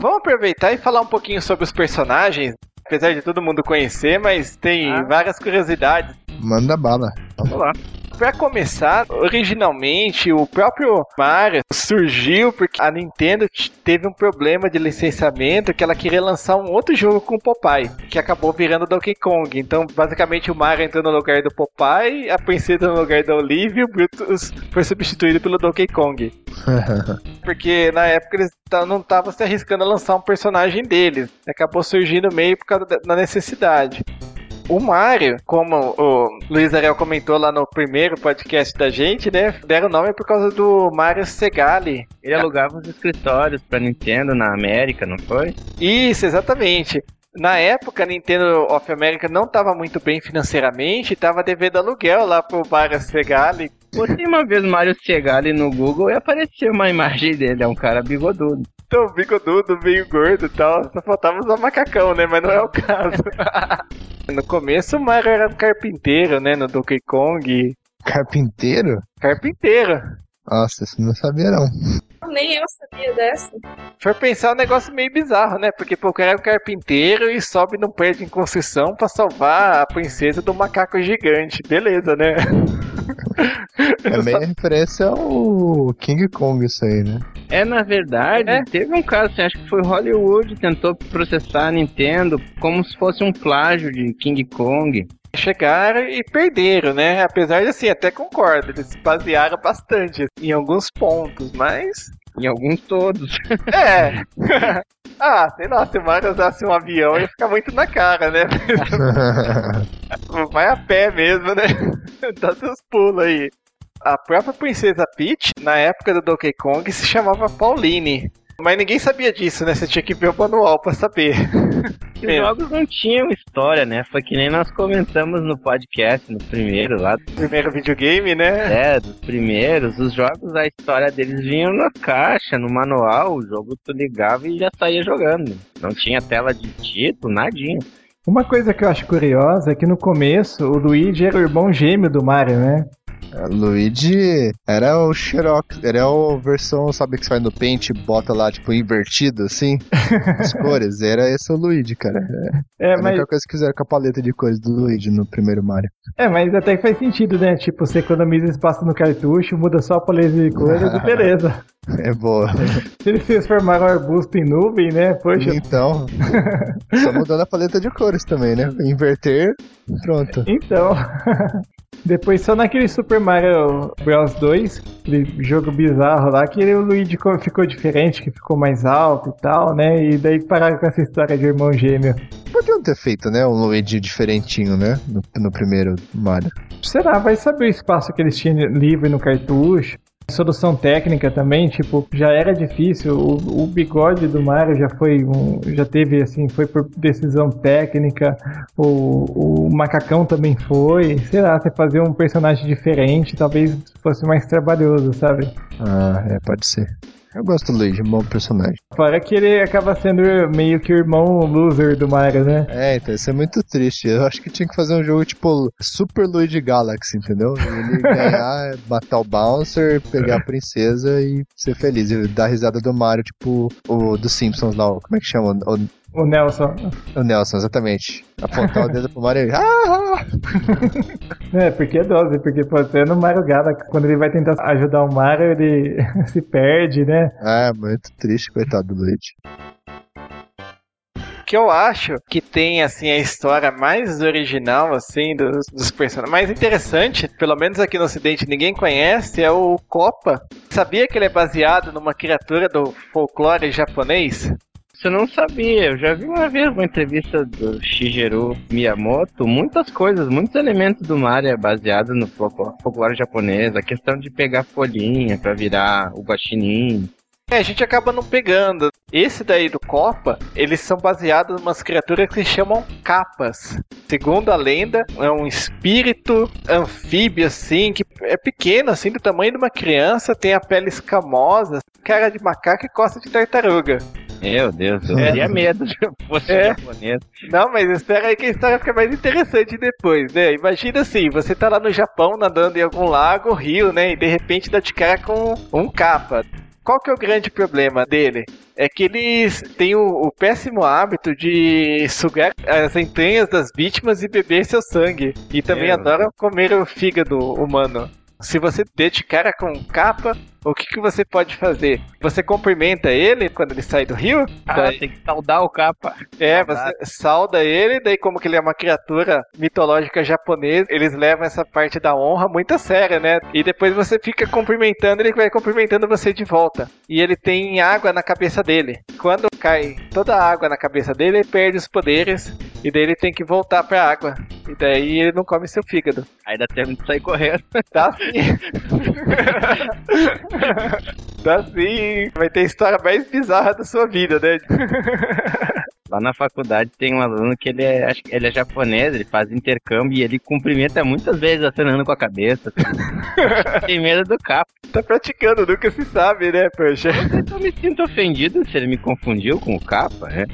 Vamos aproveitar e falar um pouquinho sobre os personagens. Apesar de todo mundo conhecer, mas tem Ah. várias curiosidades. Manda bala. Vamos lá. Pra começar, originalmente o próprio Mario surgiu porque a Nintendo teve um problema de licenciamento que ela queria lançar um outro jogo com o Popeye, que acabou virando Donkey Kong. Então, basicamente, o Mario entrou no lugar do Popeye, a princesa no lugar da Olivia e o Brutus foi substituído pelo Donkey Kong. Porque na época eles não estavam se arriscando a lançar um personagem deles. Acabou surgindo meio por causa da necessidade. O Mario, como o Luiz Ariel comentou lá no primeiro podcast da gente, né? Deram o nome por causa do Mario Segali. Ele alugava os escritórios pra Nintendo na América, não foi? Isso, exatamente. Na época, a Nintendo of America não estava muito bem financeiramente, estava devendo aluguel lá pro Mario Segali. Botei uma vez Mario Segali no Google e apareceu uma imagem dele, é um cara bigodudo. Então, bigodudo, meio gordo e tal. Só faltava usar macacão, né? Mas não é o caso. no começo, o Mario era um carpinteiro, né? No Donkey Kong. Carpinteiro? Carpinteiro. Nossa, isso não sabia não. Nem eu sabia dessa. For pensar, é um negócio meio bizarro, né? Porque pô, o cara é um carpinteiro e sobe num prédio em construção pra salvar a princesa do macaco gigante. Beleza, né? É meio referência ao King Kong isso aí, né? É, na verdade, É. teve um caso, assim, acho que foi Hollywood, tentou processar a Nintendo como se fosse um plágio de King Kong. Chegaram e perderam, né? Apesar de assim, até concordo, eles se basearam bastante em alguns pontos, mas. Em alguns todos. É. ah, sei lá, se o Mario usasse um avião ia ficar muito na cara, né? Vai a pé mesmo, né? Dá seus pulos aí. A própria princesa Peach, na época do Donkey Kong, se chamava Pauline. Mas ninguém sabia disso, né? Você tinha que ver o manual pra saber. Os jogos não tinham história, né? Foi que nem nós comentamos no podcast, no primeiro lá. Primeiro videogame, né? É, dos primeiros. Os jogos, a história deles vinham na caixa, no manual. O jogo tu ligava e já saía jogando. Não tinha tela de título, nadinha. Uma coisa que eu acho curiosa é que no começo o Luigi era o irmão gêmeo do Mario, né? Luigi era o Xerox, era a versão, sabe, que você vai no Paint e bota lá, tipo, invertido, assim, as cores. Era esse o Luigi, cara. É, É, a mas, única coisa que fizeram com a paleta de cores do Luigi no primeiro Mario. é, mas até que faz sentido, né? Tipo, você economiza espaço no cartucho, muda só a paleta de cores e beleza. É boa. Se eles transformaram o arbusto em nuvem, né? Poxa, Então, só mudando a paleta de cores também, né? Inverter, pronto. Então. Depois só naquele Super Mario Bros 2, aquele jogo bizarro lá, que o Luigi co- ficou diferente, que ficou mais alto e tal, né? E daí pararam com essa história de irmão gêmeo. Podiam ter feito, né? Um Luigi diferentinho, né? No, no primeiro Mario. Será? Vai saber o espaço que eles tinham livre no cartucho. Solução técnica também, tipo, já era difícil. O, o bigode do Mario já foi um, já teve assim, foi por decisão técnica. O, o macacão também foi. Sei lá, você fazer um personagem diferente, talvez fosse mais trabalhoso, sabe? Ah, é, pode ser. Eu gosto do Luigi, um bom personagem. Fora que ele acaba sendo meio que o irmão loser do Mario, né? É, então isso é muito triste. Eu acho que tinha que fazer um jogo tipo Super Luigi Galaxy, entendeu? Ele ganhar, matar o Bouncer, pegar a princesa e ser feliz. E dar risada do Mario, tipo o do Simpsons lá, como é que chama? O, O Nelson. o Nelson, exatamente. Apontar o dedo pro Mario e. Ah! É, porque é dose, porque pô, até no Mario Galaxy, quando ele vai tentar ajudar o Mario, ele se perde, né? É, muito triste, coitado do Luigi. que eu acho que tem assim a história mais original assim dos, dos personagens, mais interessante, pelo menos aqui no Ocidente ninguém conhece, é o Copa. Sabia que ele é baseado numa criatura do folclore japonês? Eu não sabia. Eu já vi uma vez uma entrevista do Shigeru Miyamoto. Muitas coisas, muitos elementos do Mario é baseado no folclore japonês. A questão de pegar folhinha pra virar o guaxinim. É, a gente acaba não pegando. Esse daí do Copa, eles são baseados em umas criaturas que se chamam capas. Segundo a lenda, é um espírito anfíbio assim, que é pequeno, assim, do tamanho de uma criança, tem a pele escamosa, cara de macaco e costa de tartaruga. Meu Deus, eu É. teria medo se eu fosse É. japonês. Não, mas espera aí que a história fica mais interessante depois, né? Imagina assim, você tá lá no Japão nadando em algum lago, rio, né? E de repente dá de cara com um capa. Qual que é o grande problema dele? É que eles têm o, o péssimo hábito de sugar as entranhas das vítimas e beber seu sangue. E também Meu adoram comer o fígado humano. Se você der de cara com um capa, o que, que você pode fazer? Você cumprimenta ele quando ele sai do rio? Ah, Daí- tem que saudar o capa. é, Saudade. você sauda ele, daí como que ele é uma criatura mitológica japonesa, eles levam essa parte da honra muito a sério, né? E depois você fica cumprimentando, ele vai cumprimentando você de volta. E ele tem água na cabeça dele. Quando cai toda a água na cabeça dele, ele perde os poderes. E daí ele tem que voltar pra água. E daí ele não come seu fígado. Aí dá tempo de sair correndo. Tá sim. tá sim. Vai ter a história mais bizarra da sua vida, né? Lá na faculdade tem um aluno que ele é, acho que ele é japonês, ele faz intercâmbio e ele cumprimenta muitas vezes acenando com a cabeça. tem medo do capa. Tá praticando, nunca se sabe, né, poxa? Eu me sinto ofendido se ele me confundiu com o capa, né?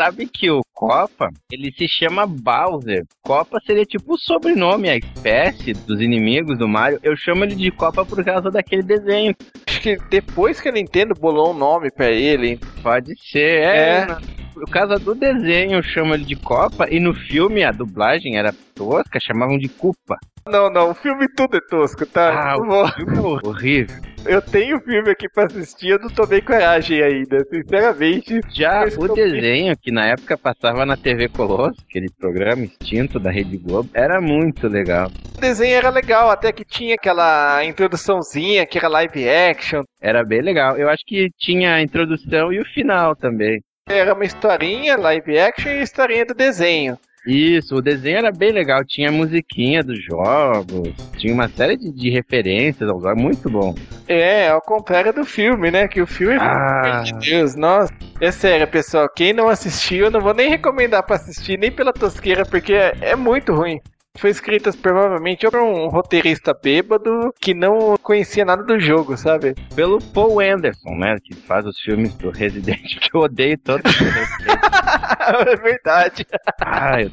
Sabe que o Copa, ele se chama Bowser. Copa seria tipo o sobrenome, a espécie dos inimigos do Mario. Eu chamo ele de Copa por causa daquele desenho. Acho que depois que a Nintendo bolou um nome pra ele, Pode ser, É. é. na- Por causa do desenho, eu chamo ele de Copa. E no filme, a dublagem era tosca, chamavam de Cupa. Não, não, o filme tudo é tosco, tá? Ah, o filme é horrível. Eu tenho filme aqui pra assistir, eu não tomei coragem ainda, sinceramente. Já o desenho, que na época passava na TV Colosso, aquele programa extinto da Rede Globo, era muito legal. O desenho era legal, até que tinha aquela introduçãozinha, que era live action. Era bem legal. Eu acho que tinha a introdução e o final também. Era uma historinha, live action e historinha do desenho. Isso, o desenho era bem legal, tinha musiquinha dos jogos, tinha uma série de, de referências aos jogos, muito bom. É, ao contrário do filme, né? Que o filme, Ah. meu Deus, nossa. É sério, pessoal, quem não assistiu, eu não vou nem recomendar pra assistir, nem pela tosqueira, porque é, é muito ruim. Foi escrita provavelmente por um roteirista bêbado que não conhecia nada do jogo, sabe? Pelo Paul Anderson, né, que faz os filmes do Resident, que eu odeio Resident. é verdade. ah, eu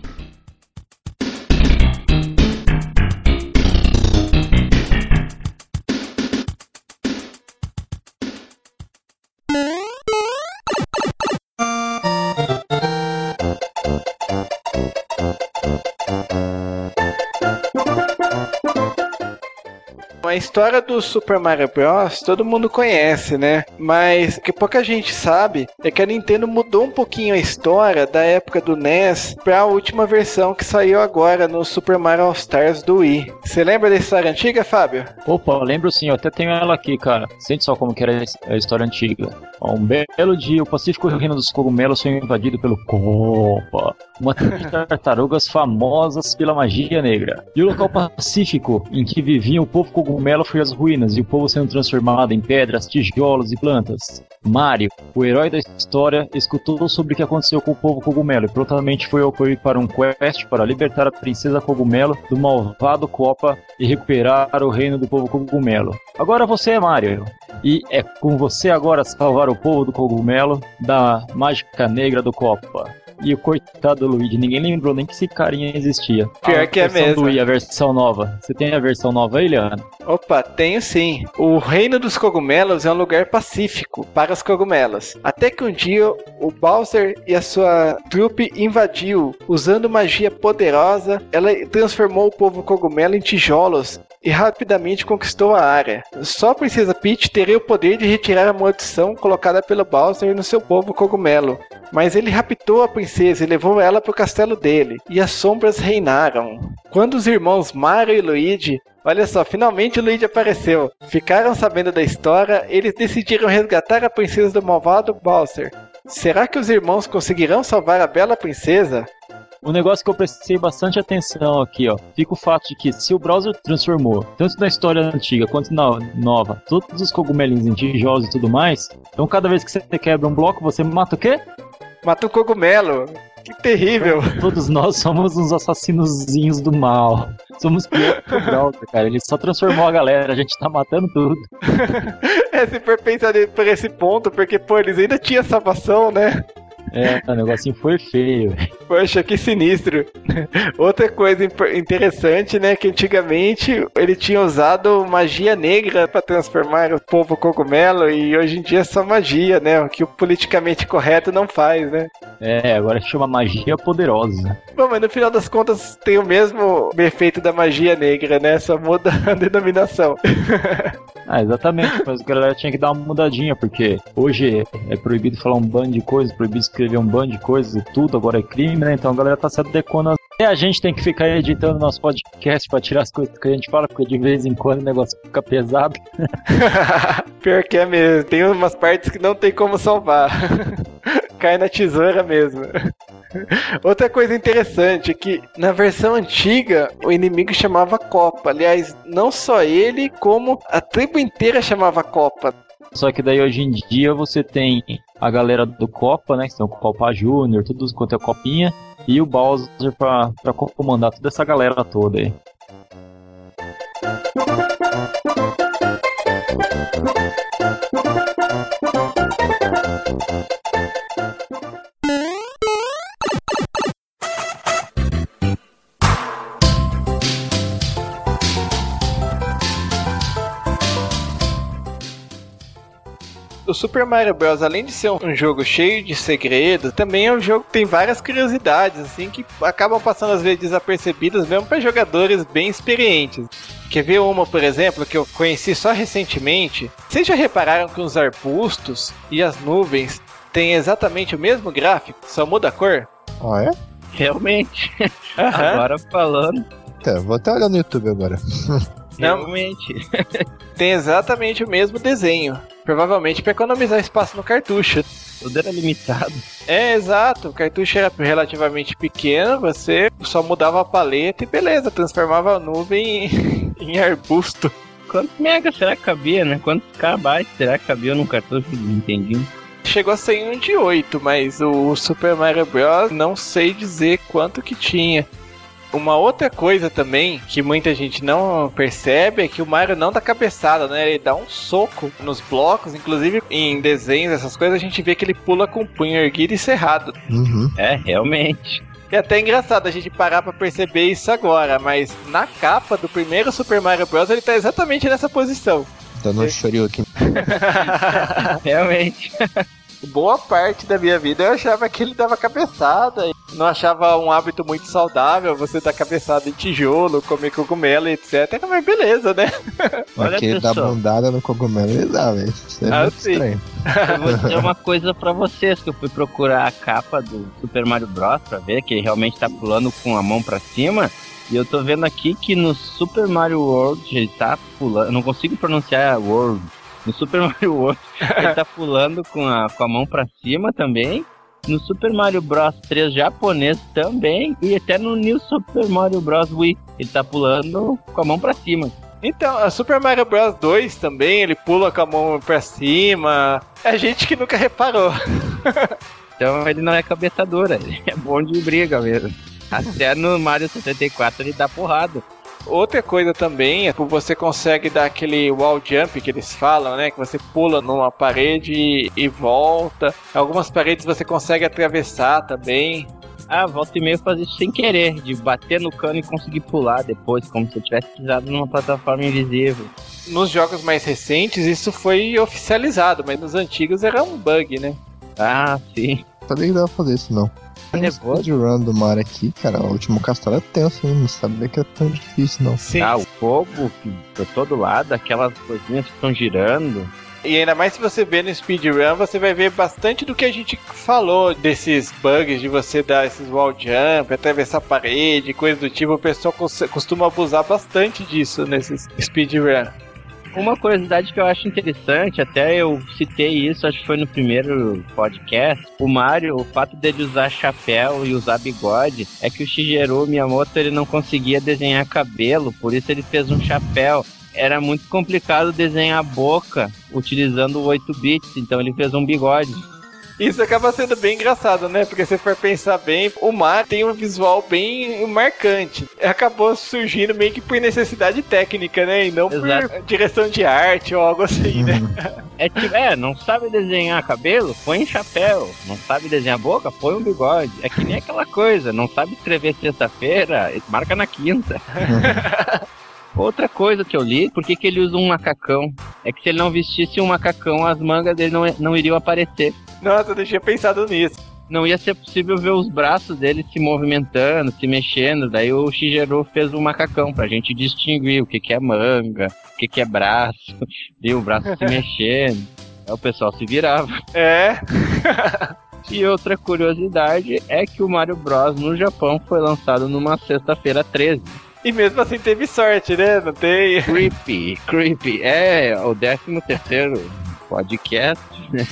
A história do Super Mario Bros. todo mundo conhece, né? Mas o que pouca gente sabe é que a Nintendo mudou um pouquinho a história da época do NES pra última versão que saiu agora no Super Mario All Stars do Wii. Você lembra da história antiga, Fábio? Opa, eu lembro sim, eu até tenho ela aqui, cara. Sente só como que era a história antiga. Um belo dia, o Pacífico Reino dos Cogumelos foi invadido pelo Copa, uma tribo de tartarugas famosas pela magia negra. E o local pacífico em que vivia o povo cogumelo foi as ruínas, e o povo sendo transformado em pedras, tijolos e plantas. Mario, o herói da história, escutou sobre o que aconteceu com o povo cogumelo e prontamente foi ocorrer para um quest para libertar a princesa cogumelo do malvado Copa e recuperar o reino do povo cogumelo. Agora você é Mario. E é com você agora salvar o povo do cogumelo da mágica negra do Copa. E o coitado do Luigi, ninguém lembrou nem que esse carinha existia. Pior A que é mesmo. Do Wii, a versão nova. Você tem a versão nova aí, Leandro? Opa, tenho sim. O Reino dos Cogumelos é um lugar pacífico para os cogumelos. Até que um dia o Bowser e a sua trupe invadiu. Usando magia poderosa, ela transformou o povo cogumelo em tijolos e rapidamente conquistou a área. Só a Princesa Peach teria o poder de retirar a maldição colocada pelo Bowser no seu povo cogumelo. Mas ele raptou a princesa e levou ela para o castelo dele, e as sombras reinaram. Quando os irmãos Mario e Luigi Olha só, finalmente Luigi apareceu. Ficaram sabendo da história, eles decidiram resgatar a princesa do malvado Bowser. Será que os irmãos conseguirão salvar a bela princesa? Um negócio que eu prestei bastante atenção aqui, ó. Fica o fato de que se o browser transformou, tanto na história antiga quanto na nova, todos os cogumelinhos em tijolos e tudo mais, então cada vez que você quebra um bloco, você mata o quê? Mata o cogumelo. Que terrível. Todos nós somos uns assassinozinhos do mal. Somos pior que o browser, cara. Ele só transformou a galera, a gente tá matando tudo. É, se for pensar por esse ponto, porque, pô, eles ainda tinham salvação, né? É, o negocinho foi feio. Poxa, que sinistro. Outra coisa interessante, né, que antigamente ele tinha usado magia negra para transformar o povo cogumelo e hoje em dia é só magia, né, o que o politicamente correto não faz, né? É, agora chama magia poderosa. Bom, mas no final das contas tem o mesmo efeito da magia negra, né? Só muda a denominação. Ah, exatamente, mas a galera tinha que dar uma mudadinha, porque hoje é proibido falar um bando de coisas, proibido escrever um bando de coisas e tudo, agora é crime, né? Então a galera tá se adequando. às- E a gente tem que ficar editando nosso podcast pra tirar as coisas que a gente fala, porque de vez em quando o negócio fica pesado. Pior que é mesmo. Tem umas partes que não tem como salvar. Cai na tesoura mesmo. Outra coisa interessante é que na versão antiga o inimigo chamava Copa. Aliás, não só ele, como a tribo inteira chamava Copa. Só que daí hoje em dia você tem a galera do Copa, né? Que são o Copa Júnior, tudo quanto é Copinha, e o Bowser pra, pra comandar toda essa galera toda aí. O Super Mario Bros, além de ser um jogo cheio de segredos, também é um jogo que tem várias curiosidades, assim, que acabam passando às vezes desapercebidas, mesmo para jogadores bem experientes. Quer ver uma, por exemplo, que eu conheci só recentemente? Vocês já repararam que os arbustos e as nuvens têm exatamente o mesmo gráfico, só muda a cor? Ah, é? Realmente. Agora falando, Tá, vou até olhar no YouTube agora. Realmente. Tem exatamente o mesmo desenho. Provavelmente para economizar espaço no cartucho. Tudo era limitado. É, exato. O cartucho era relativamente pequeno, você só mudava a paleta e beleza, transformava a nuvem em, em arbusto. Quantos mega será que cabia, né? Quantos kbytes será que cabia num cartucho de Nintendinho? Chegou a ser um de 8, mas o Super Mario Bros. não sei dizer quanto que tinha. Uma outra coisa também que muita gente não percebe é que o Mario não dá cabeçada, né? Ele dá um soco nos blocos, inclusive em desenhos, essas coisas, a gente vê que ele pula com o punho erguido e cerrado. Uhum. É, realmente. É até engraçado a gente parar pra perceber isso agora, mas na capa do primeiro Super Mario Bros. ele tá exatamente nessa posição. Dando um shoryuken. Realmente. Boa parte da minha vida eu achava que ele dava cabeçada. Não achava um hábito muito saudável você dar cabeçada em tijolo, comer cogumelo, etc. Mas beleza, né? Olha, Mas que ele dá pessoal. bundada no cogumelo, ele dá, velho. Isso é Ah, muito sim. estranho. Eu vou dizer uma coisa pra vocês, que eu fui procurar a capa do Super Mario Bros. pra ver que ele realmente tá pulando com a mão pra cima. E eu tô vendo aqui que no Super Mario World ele tá pulando. Eu não consigo pronunciar World. No Super Mario World ele tá pulando com a, com a mão pra cima também. No Super Mario Bros 3 japonês também. E até no New Super Mario Bros Wii ele tá pulando com a mão pra cima. Então, a Super Mario Bros 2 também, ele pula com a mão pra cima. É gente que nunca reparou. Então ele não é cabeçadora, ele é bom de briga mesmo. Até no Mario 64 ele dá porrada. Outra coisa também é que você consegue dar aquele wall jump que eles falam, né? Que você pula numa parede e, e volta. Algumas paredes você consegue atravessar também. Ah, volta e meia eu fazia isso sem querer, de bater no cano e conseguir pular depois, como se eu tivesse pisado numa plataforma invisível. Nos jogos mais recentes isso foi oficializado, mas nos antigos era um bug, né? Ah, sim. Sabia que dava pra fazer isso, não. Tem um speedrun do Mario aqui, cara. O último castelo é tenso, hein? Não sabia que é tão difícil, não. Sim. Ah, o fogo que por todo lado, aquelas coisinhas que estão girando. E ainda mais se você ver no speedrun, você vai ver bastante do que a gente falou desses bugs de você dar esses wall jump, atravessar a parede, coisa do tipo. O pessoal cos- costuma abusar bastante disso nesses speedrun. Uma curiosidade que eu acho interessante, até eu citei isso, acho que foi no primeiro podcast. O Mario, o fato dele usar chapéu e usar bigode, é que o Shigeru Miyamoto ele não conseguia desenhar cabelo, por isso ele fez um chapéu. Era muito complicado desenhar a boca utilizando o 8 bits, então ele fez um bigode. Isso acaba sendo bem engraçado, né? Porque se for pensar bem, o Mario tem um visual bem marcante. Acabou surgindo meio que por necessidade técnica, né? E não Exato. por direção de arte ou algo assim, né? É tipo, é, não sabe desenhar cabelo? Põe um chapéu. Não sabe desenhar boca? Põe um bigode. É que nem aquela coisa, não sabe escrever sexta-feira? Marca na quinta. Outra coisa que eu li, por que, que ele usa um macacão? É que se ele não vestisse um macacão, as mangas dele não, não iriam aparecer. Nossa, eu tinha pensado nisso. Não ia ser possível ver os braços dele se movimentando, se mexendo. Daí o Shigeru fez um macacão pra gente distinguir o que, que é manga, o que, que é braço, e o braço se mexendo. Aí o pessoal se virava. É. E outra curiosidade é que o Mario Bros no Japão foi lançado numa sexta-feira 13. E mesmo assim teve sorte, né? Não tem. Creepy, creepy. É, o 13 terceiro podcast, né?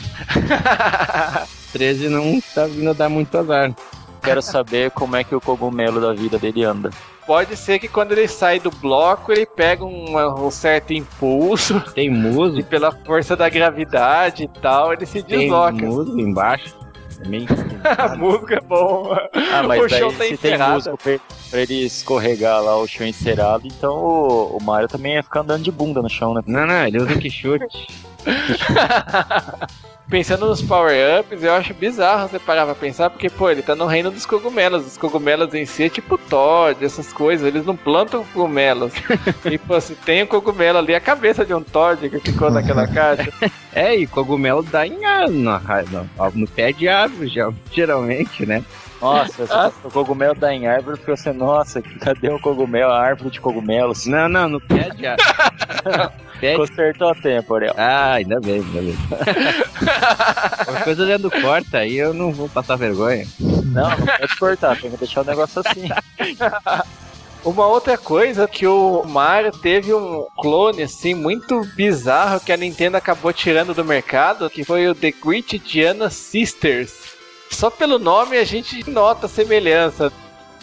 13 não tá vindo a dar muito azar. Quero saber como é que o cogumelo da vida dele anda. Pode ser que quando ele sai do bloco, ele pega um, um certo impulso Tem e pela força da gravidade e tal, ele se tem desloca. musgo embaixo. A música é bom. Ah, mas o daí chão tá se tem músico pra, pra ele escorregar lá o chão encerado, então o, o Mario também ia ficar andando de bunda no chão, né? Não, não, ele usa que chute. Pensando nos power-ups, eu acho bizarro você parar pra pensar, porque, pô, ele tá no reino dos cogumelos. Os cogumelos em si é tipo Todd, essas coisas, eles não plantam cogumelos. e, pô, se tem um cogumelo ali, a cabeça de um Todd que ficou naquela caixa. É, e cogumelo dá em ar, no, no, no pé de árvore, geralmente, né? Nossa, Ah. o cogumelo dá em árvore, ficou assim, nossa, cadê o cogumelo, a árvore de cogumelos? Não, não, no pé de árvore. pé de... Consertou a tempo, Ariel. Ah, ainda bem, ainda bem. Uma coisa olhando corta aí, eu não vou passar vergonha. Não, não pode cortar, tem que deixar o negócio assim. Uma outra coisa que o Mario teve um clone assim muito bizarro que a Nintendo acabou tirando do mercado, que foi o The Great Gianna Sisters. Só pelo nome a gente nota a semelhança.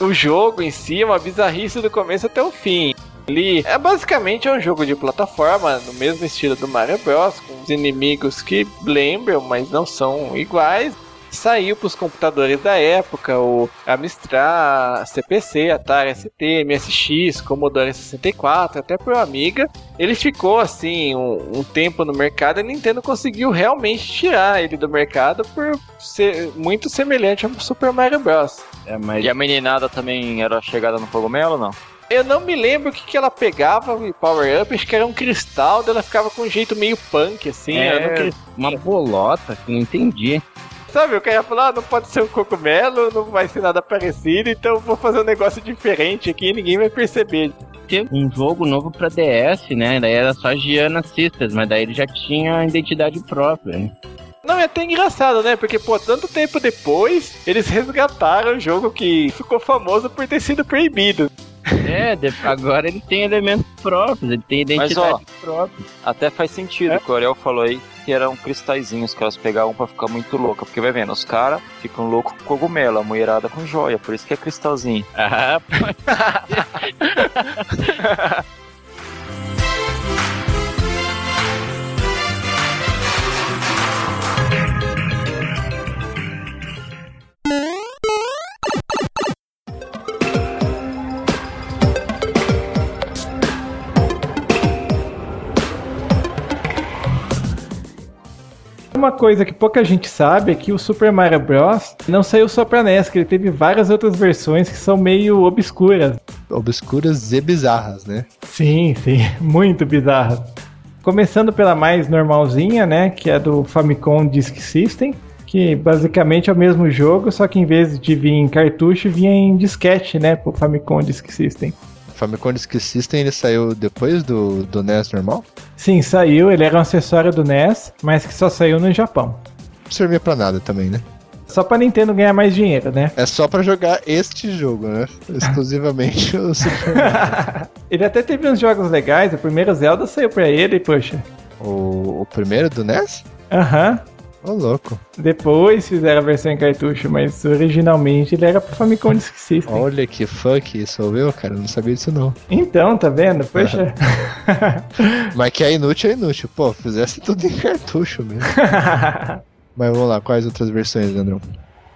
O jogo em si é uma bizarrice do começo até o fim. Ele é basicamente um jogo de plataforma no mesmo estilo do Mario Bros, com os inimigos que lembram, mas não são iguais saiu para os computadores da época, o Amstrad, CPC, Atari ST, MSX, Commodore 64, até pro Amiga. Ele ficou assim um, um, tempo no mercado e a Nintendo conseguiu realmente tirar ele do mercado por ser muito semelhante ao Super Mario Bros. É, mas... E a meninada também era chegada no cogumelo ou não? Eu não me lembro o que, que ela pegava em Power Up, acho que era um cristal, ela ficava com um jeito meio punk, assim. É, uma bolota, que não entendi. Sabe, o cara falou, ah, não pode ser um cogumelo, não vai ser nada parecido, então vou fazer um negócio diferente aqui e ninguém vai perceber. Tinha um jogo novo pra DS, né? Daí era só Giana Sisters, mas daí ele já tinha identidade própria. Né? Não, é até engraçado, né? Porque, pô, tanto tempo depois, eles resgataram o jogo que ficou famoso por ter sido proibido. É, agora ele tem elementos próprios, ele tem identidade Mas, ó, própria. Até faz sentido é? o que o Ariel falou aí, que eram cristalzinhos que elas pegavam pra ficar muito louca. Porque vai vendo, os caras ficam loucos com cogumelo, a mulherada com joia, por isso que é cristalzinho. Ah, pode Uma coisa que pouca gente sabe é que o Super Mario Bros. não saiu só pra NES, que ele teve várias outras versões que são meio obscuras. Obscuras e bizarras, né? Sim, sim, muito bizarras. Começando pela mais normalzinha, né, que é do Famicom Disk System, que basicamente é o mesmo jogo, só que em vez de vir em cartucho, vinha em disquete, né, pro Famicom Disk System. Famicom Disk System ele saiu depois do, do NES normal? Sim, saiu. Ele era um acessório do NES, mas que só saiu no Japão. Não servia pra nada também, né? Só pra Nintendo ganhar mais dinheiro, né? É só pra jogar este jogo, né? Exclusivamente o Super Ele até teve uns jogos legais. O primeiro Zelda saiu pra ele, poxa. O, o primeiro do NES? Aham. Ô, louco. Depois fizeram a versão em cartucho, mas originalmente ele era pro Famicom Disk System. Olha que funk isso ouviu, cara? Não sabia disso não. Então, tá vendo? Poxa. mas que é inútil, é inútil. Pô, fizesse tudo em cartucho mesmo. mas vamos lá, quais outras versões, Andrão?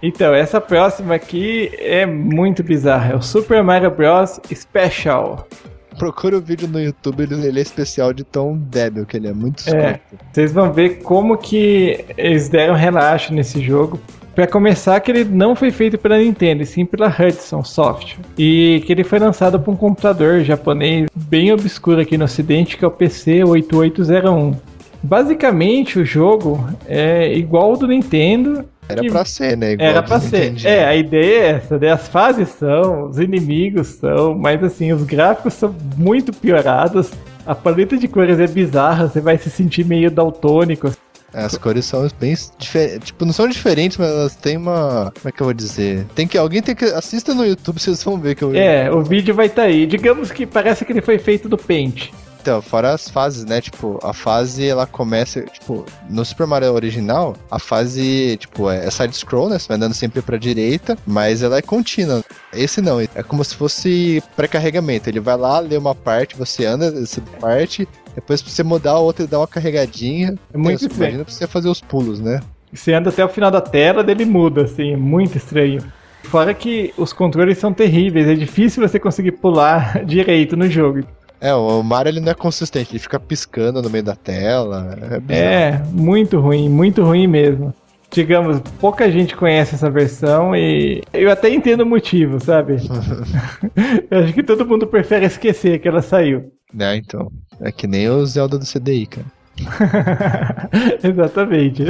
Então, essa próxima aqui é muito bizarra. É o Super Mario Bros. Special. Procura o vídeo no YouTube, ele, ele é especial de tão débil que ele é, muito. É, vocês vão ver como que eles deram relaxo nesse jogo. Para começar, que ele não foi feito pela Nintendo, e sim pela Hudson Soft. E que ele foi lançado para um computador japonês bem obscuro aqui no ocidente, que é o PC 8801. Basicamente, o jogo é igual ao do Nintendo, era que... pra ser, né? Igual Era pra ser. Entendi. É, a ideia é essa, né? As fases são, os inimigos são, mas assim, os gráficos são muito piorados. A paleta de cores é bizarra, você vai se sentir meio daltônico. É, as cores são bem diferentes. Tipo, não são diferentes, mas elas têm uma. Como é que eu vou dizer? Tem que. Alguém tem que. Assista no YouTube, vocês vão ver que eu. É, o vídeo vai estar tá aí. Digamos que parece que ele foi feito do Paint. Então, fora as fases, né? Tipo, a fase ela começa, tipo, no Super Mario original, a fase, tipo, é side-scroll, né? Você vai andando sempre pra direita, mas ela é contínua. Esse não, é como se fosse pré-carregamento. Ele vai lá, lê uma parte, você anda essa parte, depois pra você mudar a outra e dar uma carregadinha. É muito estranho. Imagina pra você fazer os pulos, né? Você anda até o final da tela, dele muda, assim, é muito estranho. Fora que os controles são terríveis, é difícil você conseguir pular direito no jogo. É, o Mario ele não é consistente, ele fica piscando no meio da tela. É, é, muito ruim, muito ruim mesmo. Digamos, pouca gente conhece essa versão e eu até entendo o motivo, sabe? eu acho que todo mundo prefere esquecer que ela saiu. É, então. É que nem o Zelda do CDI, cara. Exatamente.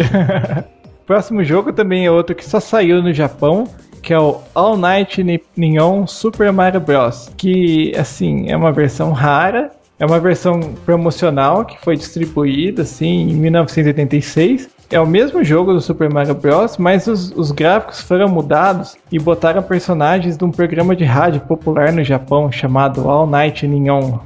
Próximo jogo também é outro que só saiu no Japão, que é o All Night Neon Super Mario Bros. Que, assim, é uma versão rara É uma versão promocional que foi distribuída assim em 1986. É o mesmo jogo do Super Mario Bros, mas os, os gráficos foram mudados e botaram personagens de um programa de rádio popular no Japão chamado All Night Neon.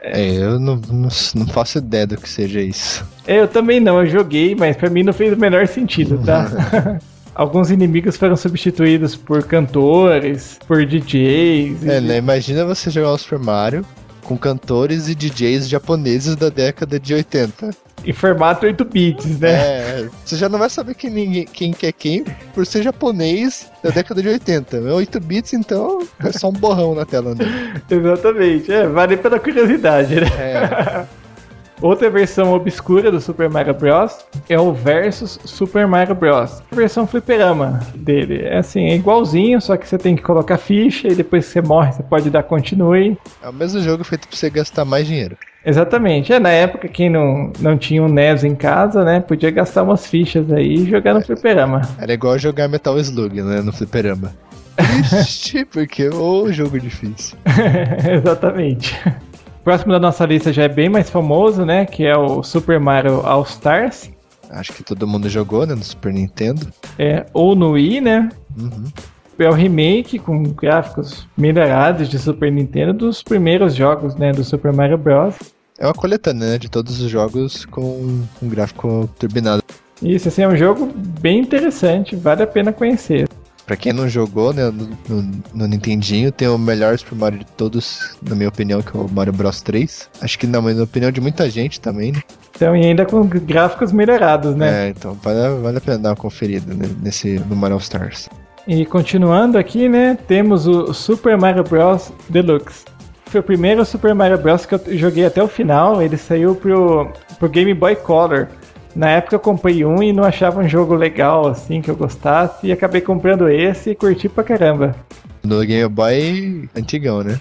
É, eu não, não, não faço ideia do que seja isso. Eu também não, eu joguei, mas pra mim não fez o menor sentido, tá? Alguns inimigos foram substituídos por cantores, por DJs. e- É, né? Imagina você jogar o Super Mario com cantores e DJs japoneses da década de 80. Em formato 8 bits, né? É, você já não vai saber quem, ninguém, quem que é quem por ser japonês da década de 80. É 8 bits, então é só um borrão na tela. Né? Exatamente, é, vale pela curiosidade, né? É, Outra versão obscura do Super Mario Bros. é o Versus Super Mario Bros. A versão fliperama dele. É assim, é igualzinho, só que você tem que colocar ficha e depois que você morre você pode dar continue. é o mesmo jogo feito pra você gastar mais dinheiro. Exatamente. É, na época, quem não, não tinha um NES em casa, né, podia gastar umas fichas aí e jogar no fliperama. Era igual jogar Metal Slug, né? No fliperama. Triste, porque o jogo difícil. Exatamente. O próximo da nossa lista já é bem mais famoso, né, que é o Super Mario All Stars. Acho que todo mundo jogou, né? No Super Nintendo. É, ou no Wii, né? Uhum. É o remake com gráficos melhorados de Super Nintendo dos primeiros jogos, né, do Super Mario Bros. É uma coletânea né, de todos os jogos com um gráfico turbinado. Isso, assim, é um jogo bem interessante, vale a pena conhecer. Pra quem não jogou, né, no, no, no Nintendinho tem o melhor Super Mario de todos, na minha opinião, que é o Mario Bros 3. Acho que na minha opinião de muita gente também, né? Então, e ainda com gráficos melhorados, né? É, então vale, vale a pena dar uma conferida né, nesse, no Mario Stars. E continuando aqui, né, temos o Super Mario Bros. Deluxe. Foi o primeiro Super Mario Bros. que eu joguei até o final, ele saiu pro, pro Game Boy Color. Na época eu comprei um e não achava um jogo legal, assim, que eu gostasse, e acabei comprando esse e curti pra caramba. No Game Boy antigão, né?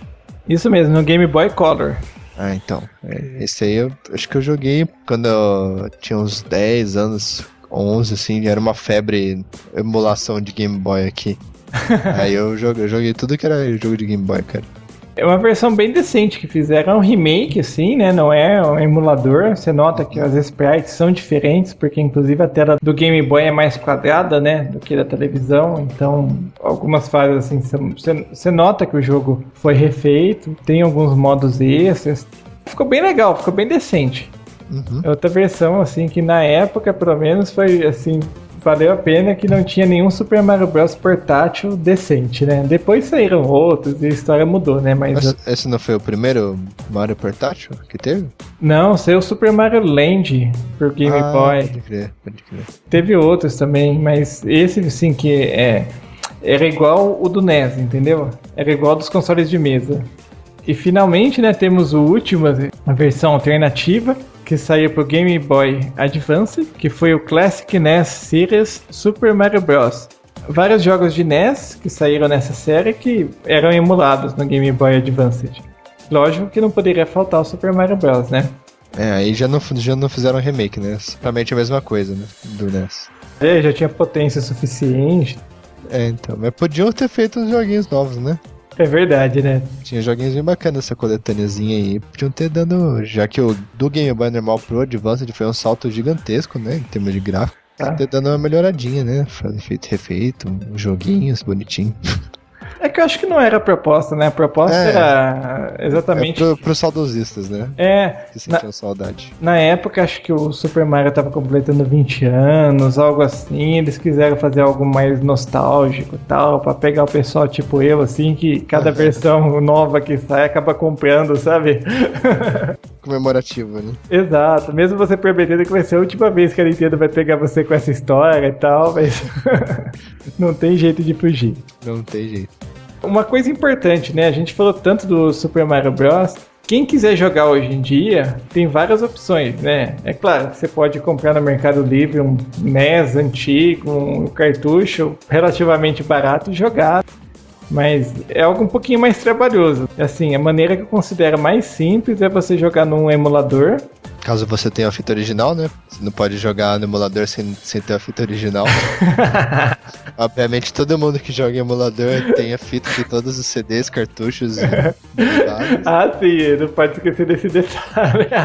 Isso mesmo, no Game Boy Color. Ah, então. é, Esse aí eu acho que eu joguei quando eu tinha uns 10 anos, 11, assim, era uma febre emulação de Game Boy aqui. aí eu joguei, eu joguei tudo que era jogo de Game Boy, cara. É uma versão bem decente que fizeram, é um remake, assim, né? Não é um emulador. Você nota que as sprites são diferentes, porque inclusive a tela do Game Boy é mais quadrada, né? Do que da televisão. Então, algumas fases, assim, você- nota que o jogo foi refeito. Tem alguns modos extras. Ficou bem legal, ficou bem decente. Uhum. É Outra versão, assim, que na época, pelo menos, foi, assim, valeu a pena que não tinha nenhum Super Mario Bros. portátil decente, né? Depois saíram outros e a história mudou, né? Mas Mas esse não foi o primeiro Mario portátil que teve? Não, saiu o Super Mario Land pro Game ah, Boy. Pode crer, pode crer. Teve outros também, mas esse sim que é era igual o do NES, entendeu? Era igual dos consoles de mesa. E finalmente, né, temos o último, a versão alternativa que saiu pro Game Boy Advance, que foi o Classic NES Series Super Mario Bros. Vários jogos de NES que saíram nessa série que eram emulados no Game Boy Advance. Lógico que não poderia faltar o Super Mario Bros, né? É, aí já não, já não fizeram remake, né? Simplesmente a mesma coisa, né? Do NES. É, já tinha potência suficiente. É, então. Mas podiam ter feito uns joguinhos novos, né? É verdade, né? Tinha joguinhos bem bacanas essa coletâneazinha aí. Podiam ter dando. Já que o do Game Boy normal pro Advanced foi um salto gigantesco, né? Em termos de gráfico. Ah. Ter dando uma melhoradinha, né? Fazer feito refeito, joguinhos bonitinho. É que eu acho que não era a proposta, né? A proposta É. era exatamente. É pro, pros saudosistas, né? É, Que na, sentiam saudade. na época acho que o Super Mario tava completando 20 anos, algo assim. Eles quiseram fazer algo mais nostálgico e tal, pra pegar o pessoal tipo eu, assim, que cada versão nova que sai acaba comprando, sabe? Comemorativo, né? Exato, mesmo você prometendo que vai ser a última vez que a Nintendo vai pegar você com essa história e tal, mas não tem jeito de fugir. Não tem jeito. Uma coisa importante, né? A gente falou tanto do Super Mario Bros. Quem quiser jogar hoje em dia, tem várias opções, né? É claro que você pode comprar no Mercado Livre um NES antigo, um cartucho relativamente barato e jogar. Mas é algo um pouquinho mais trabalhoso. Assim, a maneira que eu considero mais simples é você jogar num emulador Caso você tenha a fita original, né? Você não pode jogar no emulador sem, sem ter a fita original. Obviamente, todo mundo que joga em emulador tem a fita de todos os CDs, cartuchos e ah, sim, não pode esquecer desse detalhe.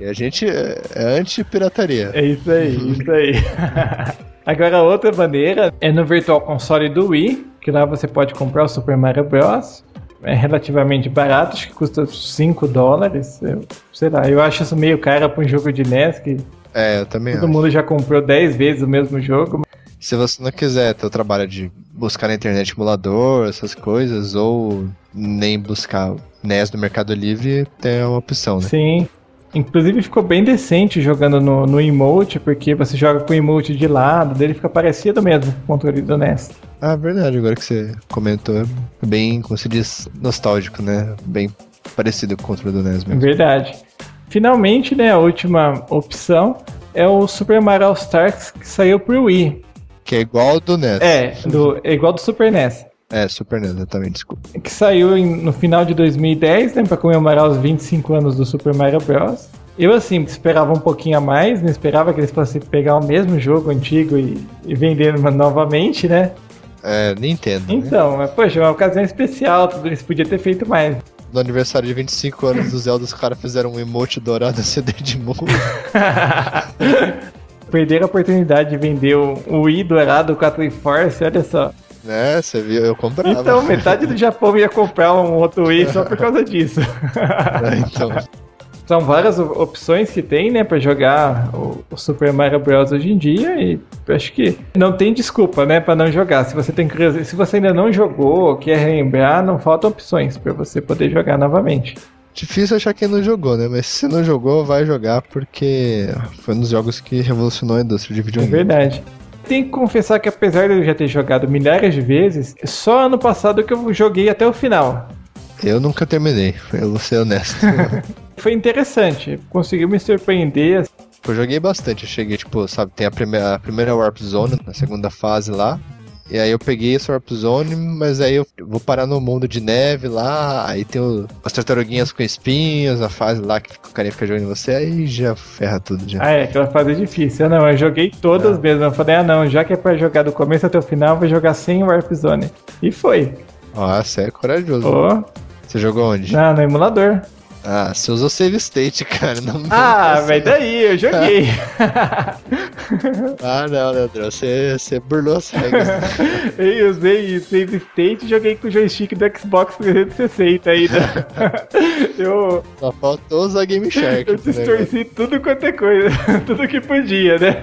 E a gente é é anti-pirataria. É isso aí, isso aí. Agora, outra maneira é no Virtual Console do Wii, que lá você pode comprar o Super Mario Bros. É relativamente barato, acho que custa 5 dólares. Eu, sei lá, eu acho isso meio caro para um jogo de NES, que É, eu também todo acho. mundo já comprou 10 vezes o mesmo jogo. Se você não quiser ter o trabalho de buscar na internet emulador, essas coisas, ou nem buscar NES no Mercado Livre, tem uma opção, né? Sim. Inclusive ficou bem decente jogando no, no emote, porque você joga com o emote de lado, dele fica parecido mesmo com o controle do NES. Ah, verdade, agora que você comentou, é bem, como se diz, nostálgico, né? Bem parecido com o controle do NES mesmo. Verdade. Finalmente, né, a última opção é o Super Mario All Stars que saiu pro Wii. Que é igual ao do NES. É, do, é igual do Super NES. É, Super NES, exatamente, desculpa. Que saiu em- no final de 2010, né, pra comemorar os 25 anos do Super Mario Bros. Eu, assim, esperava um pouquinho a mais, não esperava que eles fossem pegar o mesmo jogo antigo e, e vender novamente, né? É, Nintendo, né? Então, mas, poxa, uma ocasião especial, tudo isso podia ter feito mais. No aniversário de 25 anos do Zelda, os caras fizeram um emote dourado CD de mundo. Perderam a oportunidade de vender o, Wii dourado com a Triforce, olha só. Né? Você viu? Eu comprava. Então, metade do Japão ia comprar um outro Wii só por causa disso. É, então, São várias opções que tem, né, pra jogar o, o Super Mario Bros. hoje em dia e acho que não tem desculpa, né, pra não jogar. Se você tem se você ainda não jogou, quer relembrar, não faltam opções pra você poder jogar novamente. difícil achar quem não jogou, né? Mas se não jogou, vai jogar porque foi um dos jogos que revolucionou a indústria de É videogame. verdade. Tem que confessar que apesar de eu já ter jogado milhares de vezes, só ano passado que eu joguei até o final. Eu nunca terminei, eu vou ser honesto. Foi interessante, conseguiu me surpreender. eu joguei bastante, eu cheguei, tipo, sabe, tem a primeira, a primeira Warp Zone, na segunda fase lá. E aí eu peguei essa Warp Zone, mas aí eu vou parar no mundo de neve lá, aí tem o- as tartaruguinhas com espinhos, a fase lá que o carinha fica jogando em você, aí já ferra tudo já. Ah, é, aquela fase é difícil. Eu não, eu joguei todas mesmo. Eu falei, ah não, já que é pra jogar do começo até o final, eu vou jogar sem Warp Zone. E foi. Você é corajoso. Ô, Você jogou onde? não, no emulador. Ah, você usou save state, cara. Não Ah, não- mas daí, eu joguei. Ah, não, Leandro, você, você burlou as regras. eu usei Save State e joguei com o joystick do Xbox 360 ainda. eu, Só faltou usar Game Shark. eu negócio. distorci tudo quanto é coisa. tudo que podia, né?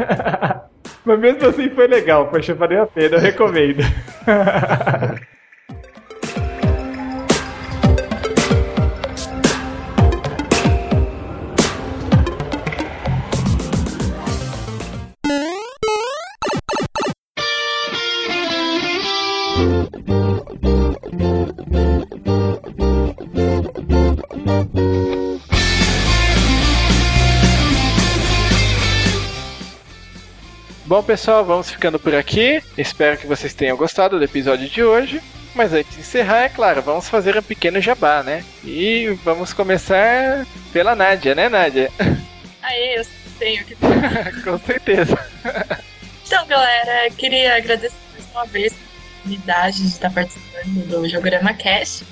Mas mesmo assim foi legal, poxa, valeu a pena, eu recomendo. Bom, pessoal, vamos ficando por aqui. Espero que vocês tenham gostado do episódio de hoje. Mas antes de encerrar, é claro, vamos fazer um pequeno jabá, né? E vamos começar pela Nádia, né, Nádia? Aê, eu tenho que. Com certeza. Então, galera, eu queria agradecer mais uma vez a oportunidade de estar participando do Jogorama Cast.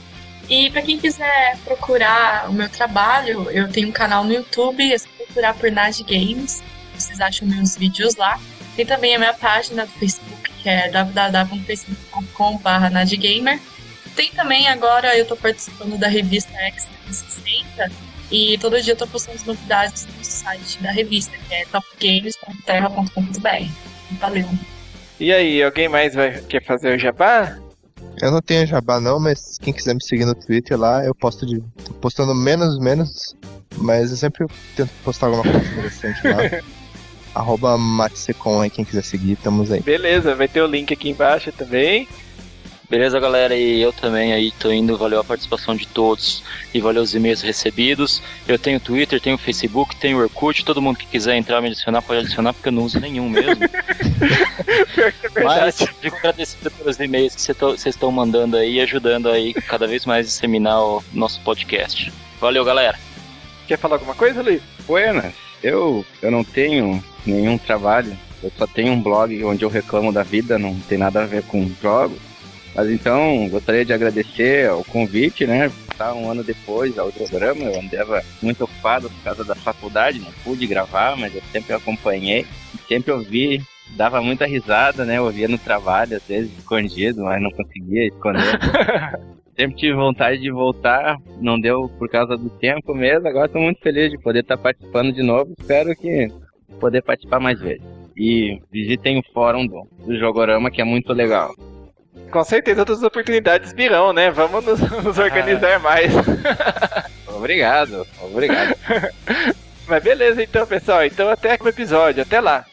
E para quem quiser procurar o meu trabalho, eu tenho um canal no YouTube, é só procurar por Nad Games. Vocês acham meus vídeos lá. Tem também a minha página do Facebook, que é www.facebook.com.br nadgamer. Tem também agora, eu tô participando da revista X360 e todo dia eu tô postando as novidades no site da revista, que é topgames.terra.com.br. Valeu! E aí, alguém mais vai quer fazer o jabá? Eu não tenho jabá não, mas quem quiser me seguir no Twitter lá, eu posto de. tô postando menos, menos, mas eu sempre tento postar alguma coisa interessante lá. Arroba Matsecon aí, quem quiser seguir, estamos aí. Beleza, vai ter o link aqui embaixo também. Beleza, galera? E eu também aí tô indo. Valeu a participação de todos e valeu os e-mails recebidos. Eu tenho Twitter, tenho Facebook, tenho Orkut. Todo mundo que quiser entrar me adicionar pode adicionar, porque eu não uso nenhum mesmo. É Mas fico agradecido pelos e-mails que vocês estão mandando aí, ajudando aí cada vez mais a disseminar o nosso podcast. Valeu, galera. Quer falar alguma coisa, Luiz? Buenas, eu, eu não tenho nenhum trabalho, eu só tenho um blog onde eu reclamo da vida, não tem nada a ver com jogos. Mas então, gostaria de agradecer o convite, né? Tá um ano depois ao programa, eu andava muito ocupado por causa da faculdade, não pude gravar, mas eu sempre acompanhei, sempre ouvi, dava muita risada, né? Eu ouvia no trabalho, às vezes escondido, mas não conseguia esconder. sempre tive vontade de voltar, não deu por causa do tempo mesmo. Agora estou muito feliz de poder estar participando de novo. Espero que poder participar mais vezes. E visitem o fórum do, do Jogorama, que é muito legal. Com certeza outras oportunidades virão, né? Vamos nos, nos organizar Ah. mais. Obrigado, obrigado. Mas beleza então, pessoal. Então até o episódio. Até lá.